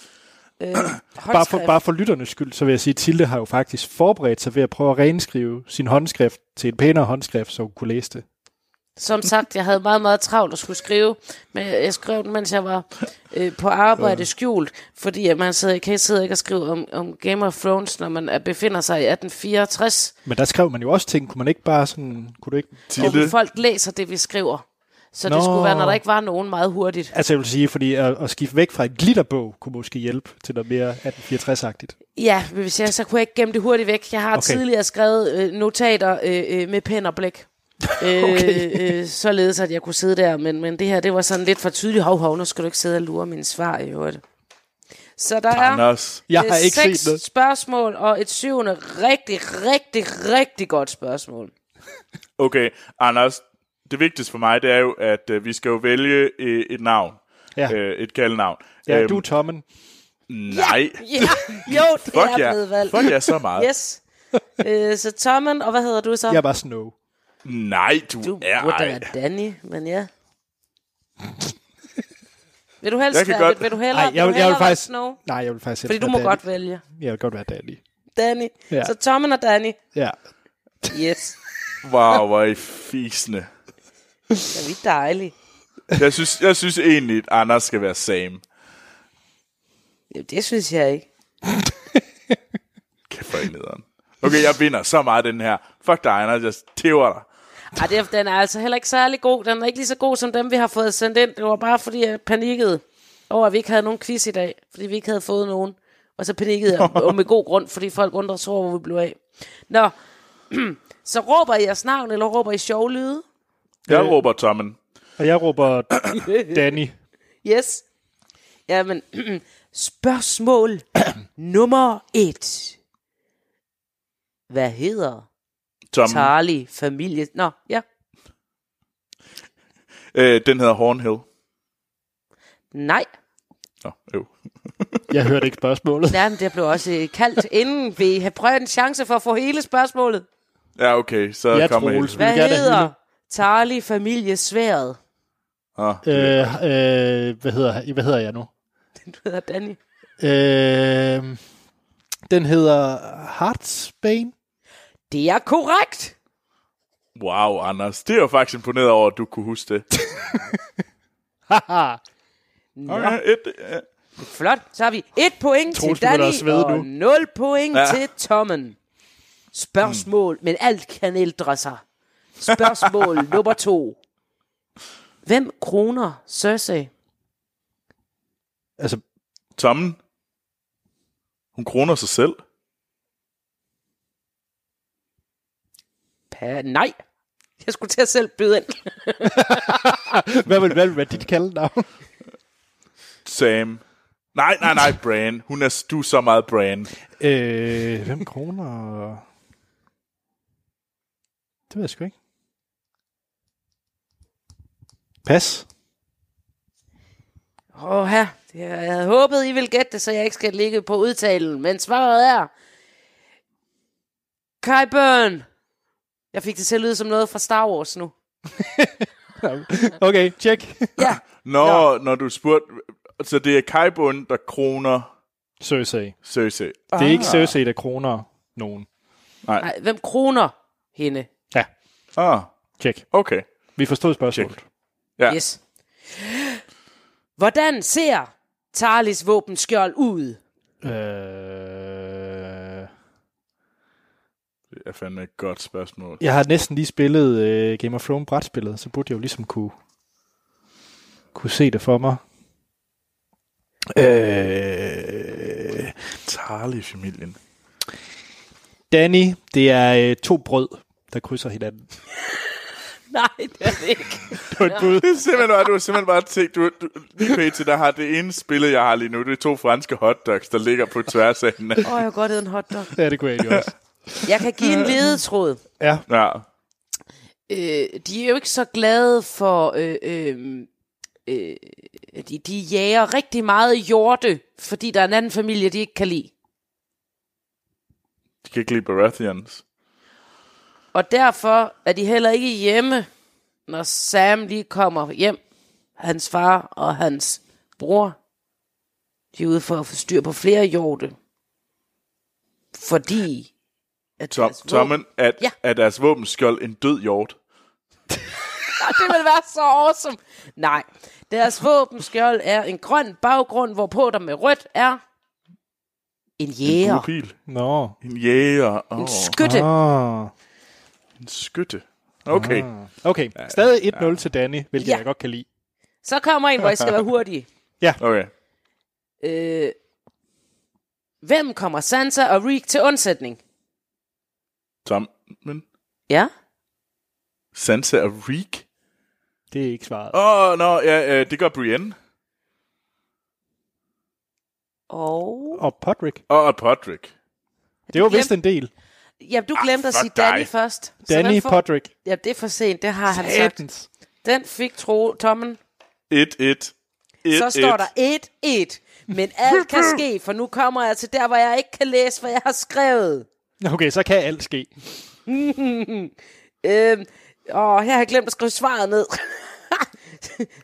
S3: øh,
S1: bare, for, bare for lytternes skyld, så vil jeg sige, at Tilde har jo faktisk forberedt sig ved at prøve at renskrive sin håndskrift til en pænere håndskrift, så hun kunne læse det.
S3: Som sagt, jeg havde meget, meget travlt at skulle skrive, men jeg skrev den, mens jeg var øh, på arbejde skjult, fordi man sidder, kan sidde ikke og skrive om, om Game of Thrones, når man er, befinder sig i 1864.
S1: Men der skrev man jo også ting, kunne man ikke bare sådan, kunne du ikke...
S3: Og folk læser det, vi skriver. Så Nå. det skulle være, når der ikke var nogen meget hurtigt.
S1: Altså jeg vil sige, fordi at, at skifte væk fra et glitterbog kunne måske hjælpe til noget mere 1864-agtigt.
S3: Ja, hvis jeg, så kunne jeg ikke gemme det hurtigt væk. Jeg har okay. tidligere skrevet øh, notater øh, øh, med pen og blæk. okay. øh, øh, således at jeg kunne sidde der, men, men det her, det var sådan lidt for tydeligt. Hov, hov, nu skal du ikke sidde og lure mine svar i øvrigt. Så der
S2: Anders.
S3: er jeg har ikke seks set spørgsmål, og et syvende rigtig, rigtig, rigtig godt spørgsmål.
S2: Okay, Anders, det vigtigste for mig, det er jo, at øh, vi skal jo vælge øh, et navn. Ja. Øh, et kaldnavn.
S1: Ja, øhm, du er Tommen.
S2: Nej.
S3: Ja, ja. jo, det Fuck er blevet valgt.
S2: Fuck ja, så meget.
S3: Yes. øh, så Tommen, og hvad hedder du så?
S1: Jeg er bare Snow.
S2: Nej, du,
S3: du
S2: er
S3: burde være Danny, men ja. vil du helst være, godt... vil, vil du hellere, Ej, jeg vil, vil, jeg vil faktisk, Snow?
S1: Nej, jeg vil faktisk
S3: Fordi du må Danny. godt vælge.
S1: Jeg vil godt være Danny.
S3: Danny. Ja. Så Tommen og Danny.
S1: Ja.
S3: Yes.
S2: wow, hvor er I fisende.
S3: Det er vi dejlige.
S2: Jeg synes, jeg synes egentlig, at Anders skal være Sam.
S3: Jo, det synes jeg ikke.
S2: Kæft for nederen. Okay, jeg vinder så meget den her. Fuck dig, Anders. Jeg tæver dig.
S3: Ej, det, er- den er altså heller ikke særlig god. Den er ikke lige så god som dem, vi har fået sendt ind. Det var bare fordi, jeg panikkede over, at vi ikke havde nogen quiz i dag. Fordi vi ikke havde fået nogen. Og så panikkede jeg, og med god grund, fordi folk undrede sig over, hvor vi blev af. Nå, så råber I jeres navn, eller råber I sjov lyde?
S2: Jeg
S1: Øh.
S2: råber Tommen.
S1: Og jeg råber Danny.
S3: Yes. Jamen, spørgsmål nummer et. Hvad hedder
S2: Tommen.
S3: Charlie familie? Nå, ja.
S2: Øh, den hedder Hornhill.
S3: Nej.
S2: Nå, jo.
S1: Jeg hørte ikke spørgsmålet.
S3: Jamen, det blev også øh, kaldt, inden vi har prøvet en chance for at få hele spørgsmålet.
S2: Ja, okay. Så
S1: Jeg
S2: helt.
S1: Vil
S3: Hvad hedder
S1: hylde.
S3: Charlie familie sværet?
S2: Ah,
S1: Øh, øh, hvad, hedder, hvad hedder jeg nu?
S3: Du hedder Danny.
S1: Øh, den hedder Heartsbane.
S3: Det er korrekt.
S2: wow, Anders. Det er jo faktisk imponeret over, at du kunne huske det.
S1: Haha.
S2: Okay, et, ja.
S3: flot. Så har vi et point
S1: Troels
S3: til Danny og
S1: nu.
S3: 0 point
S2: Ja.
S3: til Tommen. Spørgsmål, men alt kan ældre sig. Spørgsmål nummer to. Hvem kroner Cersei?
S1: Altså,
S2: Tommen. Hun kroner sig selv.
S3: Pa- nej. Jeg skulle til at selv byde ind.
S1: hvad vil, hvad vil være dit kaldenavn?
S2: Sam. Nej, nej, nej, Bran. Hun er, du er så meget Bran.
S1: øh, hvem kroner? Det ved jeg sgu ikke. Pas.
S3: Åh, her. Jeg havde håbet, I ville gætte det, så jeg ikke skal ligge på udtalen. Men svaret er... Kai Burn. Jeg fik det til at lyde som noget fra Star Wars nu.
S1: Okay, check.
S3: Ja.
S2: Når, når du spurgte... Så det er Kaibun, der kroner
S1: Cersei.
S2: Cersei.
S1: Det er ikke Cersei, der kroner nogen.
S3: Nej, hvem kroner hende?
S1: Ja,
S2: Ah,
S1: check.
S2: okay.
S1: Vi forstod spørgsmålet.
S2: Check. Ja.
S3: Yes. Hvordan ser Tarlis våbenskjold ud?
S1: Øh,
S2: Det er fandme et godt spørgsmål.
S1: jeg har næsten lige spillet øh, Game of Thrones brætspillet, så burde jeg jo ligesom kunne, kunne se det for mig. Øh,
S2: Tarly-familien.
S1: Danny, det er øh, to brød, der krydser hinanden.
S3: Nej, det er det ikke.
S1: Det var et bud.
S2: Det er simpelthen bare, du har simpelthen bare tænkt, du, du, lige pt. der har det ene spillet, jeg har lige nu, det er to franske hotdogs, der ligger på tværs af hinanden.
S3: Åh, oh, jeg kan godt en hotdog.
S1: Ja, det kunne jeg også.
S3: Jeg kan give en ledetråd.
S1: Ja,
S2: Ja.
S3: Øh, de er jo ikke så glade for... Øh, øh, øh, de, de jager rigtig meget hjorte, fordi der er en anden familie, de ikke kan lide.
S2: De kan ikke lide Baratheons.
S3: Og derfor er de heller ikke hjemme, når Sam lige kommer hjem. Hans far og hans bror. De er ude for at få styr på flere hjorte. Fordi... At
S2: Tom,
S3: deres våben-
S2: Tommen, er,
S3: Ja.
S2: er deres våbenskjold en død hjort?
S3: Det vil være så awesome. Nej, deres våbenskjold er en grøn baggrund, hvorpå der med rødt er en
S2: En
S3: jæger.
S2: gul pil.
S1: nå.
S2: En jæger. Oh,
S3: En skytte.
S1: Ah,
S2: en skytte. Okay.
S1: ah. Okay, stadig 1-0 til Danny, hvilket
S3: Ja.
S1: jeg godt kan lide.
S3: Så kommer en, hvor jeg skal være hurtig.
S2: Okay.
S3: Øh, hvem kommer Sansa og Reek til undsætning?
S2: Tommen.
S3: Ja?
S2: Sansa og Reek.
S1: Det er ikke svaret.
S2: Åh, oh, nå, ja, øh, det gør Brienne.
S3: Og...
S1: Og Podrick.
S2: Og, og Podrick.
S1: Det var vist en del.
S3: Ja, du glemte at
S2: fuck
S3: sige Danny
S2: dig.
S3: først. Så
S1: Danny
S3: får-
S1: Podrick.
S3: Ja, det er for sent. Det har han sagt.
S1: Satans.
S3: Den fik tro Tommen.
S2: 1-1.
S3: Så står der 1-1. Men alt kan ske, for nu kommer jeg til der, hvor jeg ikke kan læse, hvad jeg har skrevet.
S1: Okay, så kan alt ske.
S3: Øhm, åh, her har jeg glemt at skrive svaret ned.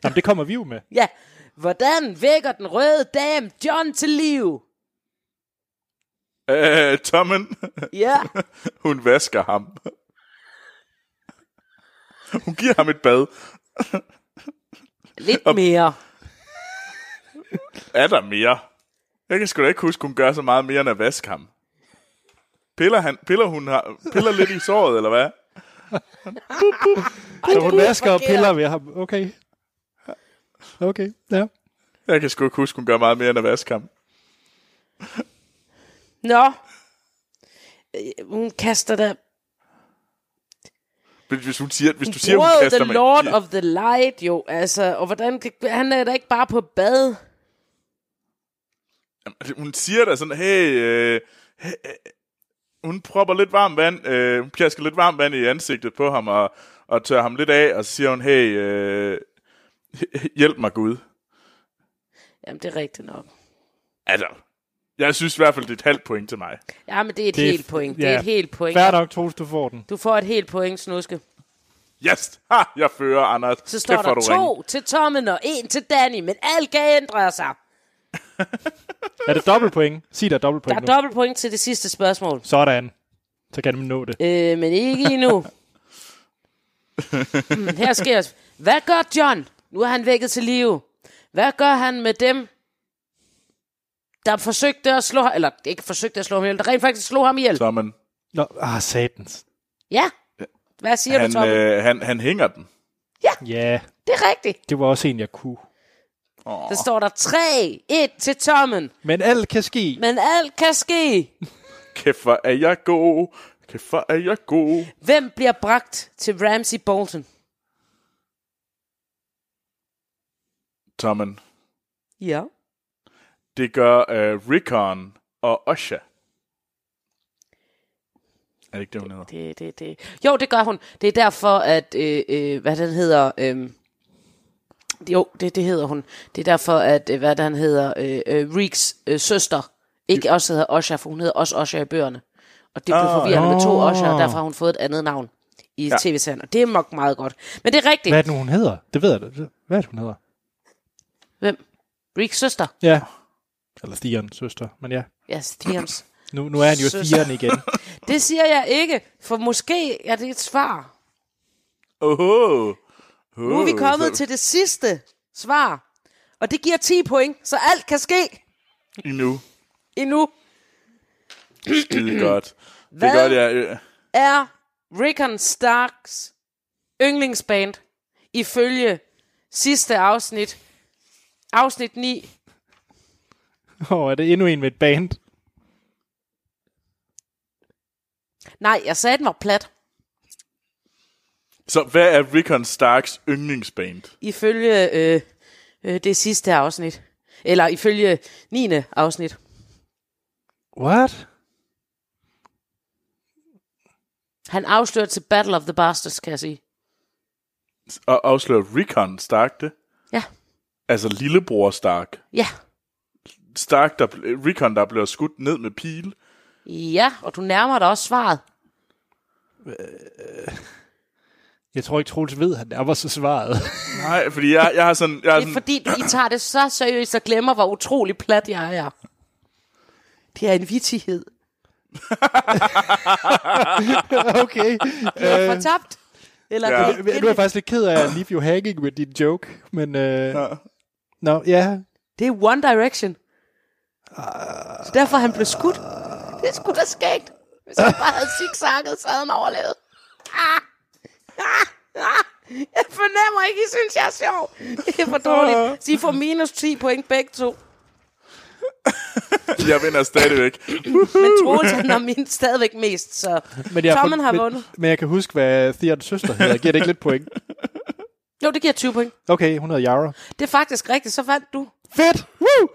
S1: Jamen, det kommer vi jo med.
S3: ja. Hvordan vækker den røde dame John til liv?
S2: Øh, Tommen,
S3: Ja.
S2: hun vasker ham. Hun giver ham et bad.
S3: Lidt mere.
S2: Er der mere? Jeg kan sgu da ikke huske, hun gør så meget mere end at vaske ham. Piller, han, piller, hun har, piller lidt i såret, eller hvad?
S1: Så hun
S3: det er
S1: vasker og piller ved ham. Okay. Okay, ja.
S2: Jeg kan sgu ikke huske, hun gør meget mere end at vaske ham.
S3: Nå. Øh, Hun kaster da...
S2: Hvis hun siger, hvis du siger, hun
S3: Wow,
S2: kaster
S3: the Lord of the Light, jo. Altså, og hvordan... kan- Han er da ikke bare på bad.
S2: Jamen, Hun siger da sådan, hey, øh, hey øh, hun propper lidt varmt vand, øh, hun pjasker lidt varmt vand i ansigtet på ham, og, og tør ham lidt af, og så siger hun, hey, øh, hjælp mig Gud.
S3: Jamen, det er rigtigt nok.
S2: Altså, jeg synes i hvert fald, det er et halvt point til mig.
S3: Ja, men det er et
S1: Det
S3: helt
S1: f-
S3: point. Det
S1: ja.
S3: er et helt point.
S1: Færd nok, Troels, du får den.
S3: Du får et helt point, Snuske.
S2: Yes! Ha! Jeg fører, Anders.
S3: Så står
S2: Kæft,
S3: der
S2: er du ringe.
S3: to til Tommen og en til Danny, men alt kan ændre sig.
S1: Er det dobbelt point? Sig der er dobbelt
S3: Der er
S1: point nu.
S3: dobbelt point til det sidste spørgsmål.
S1: Sådan. Så kan man nå det.
S3: Øh, men ikke endnu. hmm, her sker Hvad gør John? Nu er han vækket til live. Hvad gør han med dem, der forsøgte at slå ham, eller ikke forsøgte at slå ham ihjel, der rent faktisk slog ham ihjel?
S2: Så, men,
S1: Nå, ah, satans.
S3: Ja. Hvad siger du,
S2: han,
S3: Tommy?
S2: øh, han, han hænger den.
S1: Ja,
S3: Det er rigtigt.
S1: det var også en, jeg kunne.
S3: Der står der 3-1 til Tommen.
S1: Men alt kan ske.
S3: Men alt kan ske.
S2: Kæft, hvor er jeg god. Kæft, hvor er jeg god.
S3: Hvem bliver bragt til Ramsey Bolton?
S2: Tommen.
S3: Ja.
S2: Det gør øh, Rickon og Osha. Er det ikke det, hun hedder?
S3: Det, det, det. Jo, det gør hun. Det er derfor, at, øh, øh, hvad den hedder, øh, jo, det, det hedder hun. Det er derfor, at, øh, hvad den hedder, øh, øh, Reeks øh, søster, ikke også hedder Osha, for hun hedder også Osha i bøgerne. Og det blev
S2: Ah.
S3: forvirrende med to. Osha, og derfor har hun fået et andet navn i
S2: Ja.
S3: tv-serien. Og det er nok meget godt. Men det er rigtigt.
S1: Hvad er det nu, hun hedder? Det ved jeg da. Hvad er det, hun hedder?
S3: Hvem? Reeks søster?
S1: Ja. Eller Stian, søster. Men ja,
S3: Ja, Stians.
S1: nu, nu er han jo
S3: Søster.
S1: igen.
S3: det siger jeg ikke, for måske er det et svar.
S2: Oho.
S3: Nu er vi kommet til det sidste svar. Og det giver 10 point, så alt kan ske
S2: Endnu.
S3: endnu.
S2: Skide godt. Det
S3: Hvad?
S2: er godt, jeg... Øh,
S3: Er Rickon Starks yndlingsband ifølge sidste afsnit, afsnit 9,
S1: Åh, oh, er det endnu en med et band?
S3: nej, jeg sagde, den var plat,
S2: så hvad er Rickon Starks yndlingsband?
S3: ifølge øh, øh, det sidste afsnit. Eller ifølge 9. afsnit.
S1: What?
S3: Han afslører til Battle of the Bastards, kan jeg sige.
S2: Og afslører Rickon Stark det?
S3: Ja,
S2: Altså lillebror Stark.
S3: ja,
S2: Stark, der, Rickon, der bliver skudt ned med pil.
S3: ja, og du nærmer dig også svaret.
S1: Jeg tror ikke, Troels ved, at han er var så svaret.
S2: Nej, fordi jeg, jeg har sådan... Jeg har
S3: Det er
S2: sådan
S3: fordi, du, I tager det så seriøst og glemmer, hvor utrolig plat jeg er. Det er en vittighed.
S1: okay.
S3: Du har fortabt. Eller
S2: Ja.
S3: ja.
S1: Nu er jeg faktisk lidt ked af at leave you hanging med din joke, men... Øh,
S2: Ja.
S1: Nå, ja.
S3: Det er One Direction. Så derfor han blev skudt. Det er sgu da skægt. Hvis han bare havde zigzagget, så havde han overlevet. Ah. Ah. Ah. Jeg fornemmer ikke, I synes, jeg er sjov. Det er for dårligt. Så I får minus 10 point begge to.
S2: Jeg vinder stadigvæk.
S3: Men Troels, han har min stadigvæk mest, så
S1: Men jeg,
S3: Tommen har vundet.
S1: Men jeg kan huske, hvad Theans søster hedder. Giver det ikke lidt point?
S3: Jo, det giver 20 point.
S1: Okay, hun hedder Yara.
S3: Det er faktisk rigtigt, så vandt du.
S1: Fedt! Woo!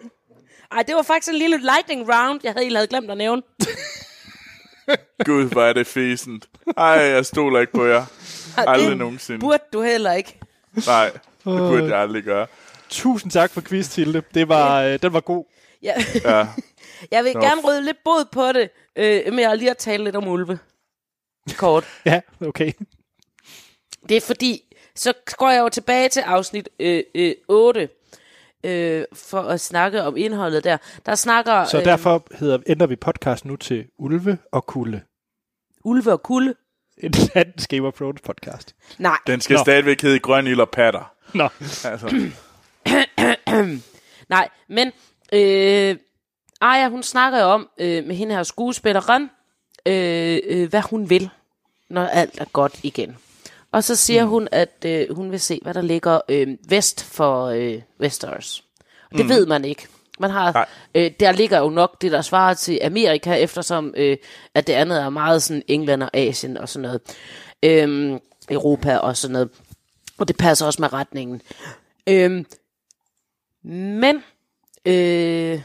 S3: Ej, det var faktisk en lille lightning round, jeg havde, havde glemt at nævne.
S2: Gud, hvor er det fæsent. Ej, jeg stoler ikke på jer. Aldrig
S3: det
S2: nogensinde.
S3: Burde du heller ikke.
S2: Nej, det burde jeg aldrig gøre.
S1: Tusind tak for quiz, Tilde. Det var, øh, den var god.
S3: Ja.
S2: Ja.
S3: Jeg vil
S2: Nå.
S3: gerne rydde lidt bod på det, øh, med at lige at tale lidt om ulve. Kort.
S1: Ja, okay.
S3: Det er fordi, så går jeg jo tilbage til afsnit øh, øh, 8, øh, for at snakke om indholdet der. Der snakker
S1: Så
S3: øh,
S1: derfor hedder, ændrer vi podcast nu til Ulve og Kulde.
S3: ulve og kulde.
S1: En dansk Game of Thrones podcast.
S3: Nej,
S2: Den skal
S1: Nå.
S2: stadigvæk hedde Grøn Ild og Patter.
S1: Nå.
S2: Altså,
S3: nej, men øh, Aya, hun snakker jo om øh, med hende her skuespilleren, øh, øh, hvad hun vil, når alt er godt igen. Og så siger mm. hun, at øh, hun vil se, hvad der ligger øh, vest for øh, Westeros. Og det mm. ved man ikke. Man har, øh, der ligger jo nok det, der svarer til Amerika, eftersom øh, at det andet er meget sådan England og Asien og sådan noget. Øh, Europa og sådan noget. Og det passer også med retningen. Øh, men øh,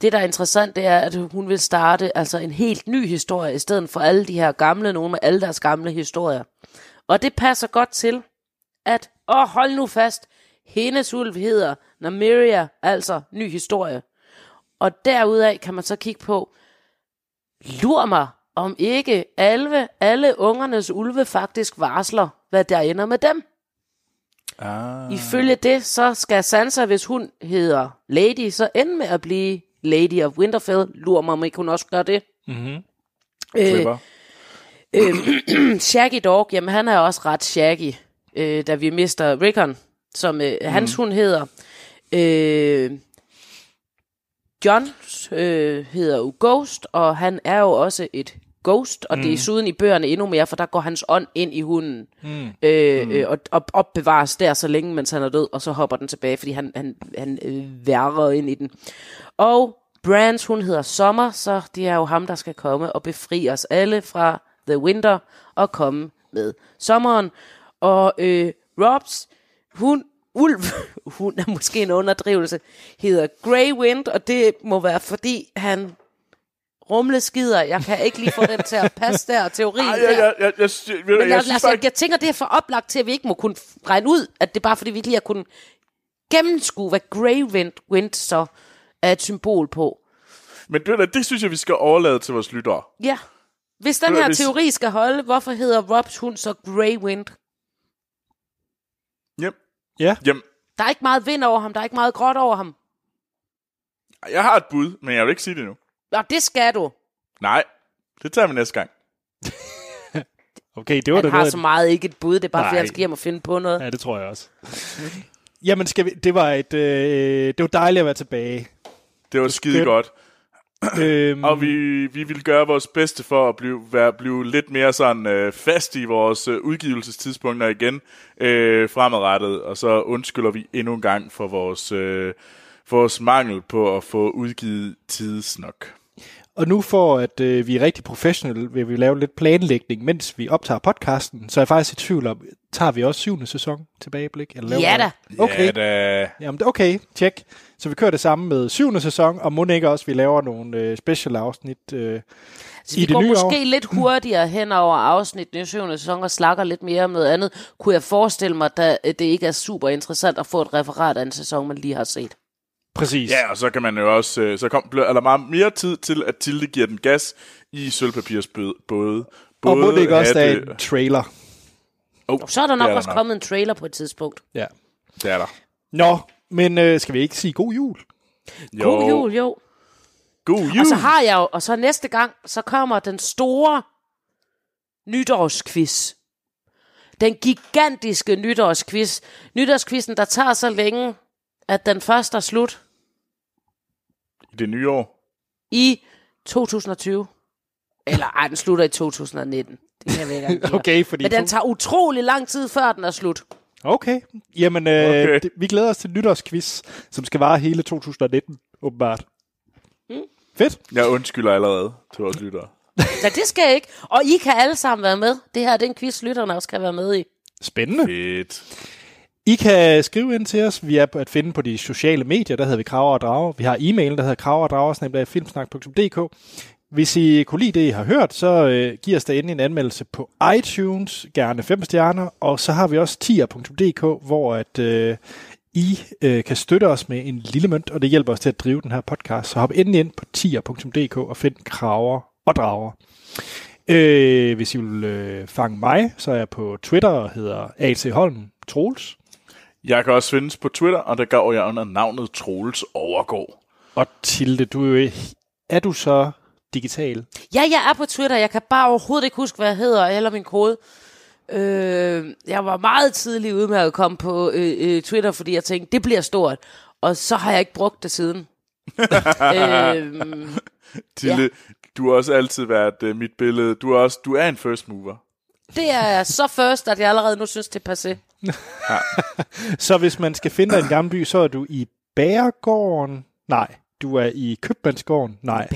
S3: det, der er interessant, det er, at hun vil starte altså en helt ny historie, i stedet for alle de her gamle, nogle med alle deres gamle historier. Og det passer godt til, at, åh, hold nu fast, hendes ulv hedder Namiria, altså ny historie. Og derudaf kan man så kigge på, lur mig, om ikke alle, alle ungernes ulve faktisk varsler, hvad der ender med dem. Ah. Ifølge det, så skal Sansa, hvis hun hedder Lady, så ende med at blive Lady of Winterfell. Lur mig, om ikke hun også gør det.
S1: Mm-hmm.
S3: Øh, øh, Shaggy Dog, jamen han er også ret shaggy, øh, da vi mister Rickon, som øh, mm. hans hund hedder. Øh, John øh, hedder jo Ghost, og han er jo også et ghost, og mm. det er desuden i bøgerne endnu mere, for der går hans ånd ind i hunden, mm. Øh, mm. Øh, og, og opbevares der så længe, mens han er død, og så hopper den tilbage, fordi han, han, han øh, værrer ind i den. Og Brands, hun hedder Sommer, så det er jo ham, der skal komme og befri os alle fra The Winter og komme med sommeren. Og øh, Robs, hun, Ulv, hun er måske en underdrivelse, hedder Grey Wind, og det må være fordi han rumle skider. Jeg kan ikke lige få den til at passe der, teorien Ej, jeg, jeg, jeg, jeg, jeg, jeg, Men jeg, jeg, jeg, jeg tænker, det er for oplagt til, at vi ikke må kunne regne ud, at det er bare fordi, vi ikke lige har kunnet gennemskue, hvad Grey Wind, Wind så er et symbol på.
S2: Men det, det synes jeg, vi skal overlade til vores lyttere.
S3: Ja. Hvis den her hvis... teori skal holde, hvorfor hedder Robs hund så Grey Wind?
S2: Yep.
S1: Ja.
S2: Jamen.
S3: Der er ikke meget vind over ham, der er ikke meget gråt over ham.
S2: Jeg har et bud, men jeg vil ikke sige det nu.
S3: Nå, det skal du.
S2: Nej, det tager vi næste gang.
S1: okay, det var
S3: han
S1: det
S3: har
S1: noget.
S3: så meget ikke et bud, det er bare, Nej. fordi han skal hjem og finde på noget.
S1: Ja, det tror jeg også. Jamen, skal vi, det, var et, øh, det var dejligt at være tilbage.
S2: Det var skide godt øhm... Og vi, vi vil gøre vores bedste for at blive, være, blive lidt mere sådan øh, fast i vores øh, udgivelsestidspunkter igen øh, fremadrettet. Og så undskylder vi endnu en gang for vores, øh, vores mangel på at få udgivet tidsnok.
S1: Og nu for at øh, vi er rigtig professionelle, vil vi lave lidt planlægning, mens vi optager podcasten. Så er jeg faktisk i tvivl om, tager vi også syvende sæson tilbageblik? Eller
S3: ja da.
S1: Okay.
S2: Ja da.
S1: Jamen, okay, tjek. Så vi kører det samme med syvende sæson, og må ikke også, vi laver nogle øh, special afsnit øh,
S3: så vi går måske år. lidt hurtigere hen over afsnit i syvende sæson og slakker lidt mere om noget andet. Kunne jeg forestille mig, at det ikke er super interessant at få et referat af en sæson, man lige har set?
S1: Præcis.
S2: Ja, og så kan man jo også, øh, så kom, er der meget mere tid til, at Tilde giver den gas i sølvpapirs både.
S1: Og må det ikke også er en trailer?
S3: Oh, så er der nok er også der kommet en trailer på et tidspunkt.
S1: Ja.
S2: Det er der.
S1: Nå, men øh, skal vi ikke sige god jul?
S3: Jo. God jul, jo.
S2: God jul.
S3: Og så har jeg jo, og så næste gang, så kommer den store nytårsquiz. Den gigantiske nytårsquiz. Nytårsquizzen, der tager så længe, at den første er slut.
S2: I det nye år?
S3: I 2020. Eller ej, den slutter i 2019. Det kan jeg ikke
S1: Okay, fordi...
S3: Men den tager utrolig lang tid, før den er slut.
S1: Okay. Jamen, øh, okay. Det, vi glæder os til nytårsquiz, som skal vare hele 2019, åbenbart. Mm. Fedt.
S2: Jeg undskylder allerede til vores lyttere.
S3: ja, det skal jeg ikke. Og I kan alle sammen være med. Det her det er en quiz, lytterne også kan være med i.
S1: Spændende.
S2: Fedt.
S1: I kan skrive ind til os. Vi er at finde på de sociale medier, der hedder vi Kraver og Drager. Vi har e-mailen, der hedder kraver og drager, filmsnak.dk. Hvis I kunne lide det, I har hørt, så øh, giv os da endelig en anmeldelse på iTunes, gerne 5 stjerner, og så har vi også tier.dk, hvor at, øh, I øh, kan støtte os med en lille mønt, og det hjælper os til at drive den her podcast. Så hop endelig ind på tier.dk og find kraver og drager. Øh, hvis I vil øh, fange mig, så er jeg på Twitter og hedder AC Holm Troels.
S2: Jeg kan også findes på Twitter, og der går jeg under navnet Troels Overgård.
S1: Og Tilde, du er, er du så digital?
S3: Ja, jeg er på Twitter. Jeg kan bare overhovedet ikke huske, hvad jeg hedder, eller min kode. Øh, jeg var meget tidlig ude med at komme på øh, øh, Twitter, fordi jeg tænkte, det bliver stort. Og så har jeg ikke brugt det siden.
S2: øh, Tilde, ja. du har også altid været uh, mit billede. Du er, også, du er en first mover.
S3: Det er så først, at jeg allerede nu synes, det er passé.
S1: Så hvis man skal finde dig en gammel by, så er du i Bærgården? Nej. Du er i Købmandsgården? Nej.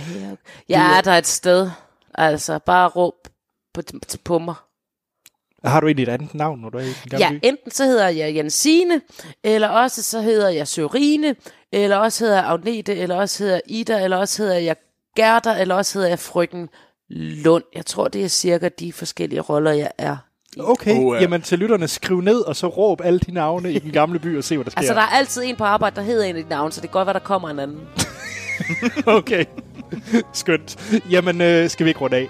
S3: Jeg er der et sted. Altså, bare råb på, på, mig.
S1: Har du egentlig et andet navn, når du er i en gammel
S3: Ja,
S1: by?
S3: enten så hedder jeg Jensine, eller også så hedder jeg Sørine, eller også hedder jeg Agnete, eller også hedder jeg Ida, eller også hedder jeg Gerda, eller også hedder jeg Frøken Lund. Jeg tror, det er cirka de forskellige roller, jeg er.
S1: Okay,
S2: Oh, ja.
S1: jamen til lytterne, skriv ned, og så råb alle de navne i den gamle by, og se, hvad der sker.
S3: Altså, der er altid en på arbejde, der hedder en af de navne, så det kan godt være, der kommer en anden.
S1: Okay, skønt. Jamen, øh, skal vi ikke runde af?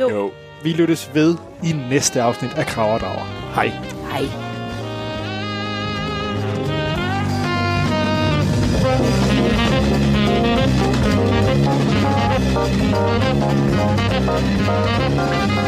S3: Jo.
S2: Jo.
S1: Vi lyttes ved i næste afsnit af Kraverdrager. Hej.
S3: Hej.
S4: Thank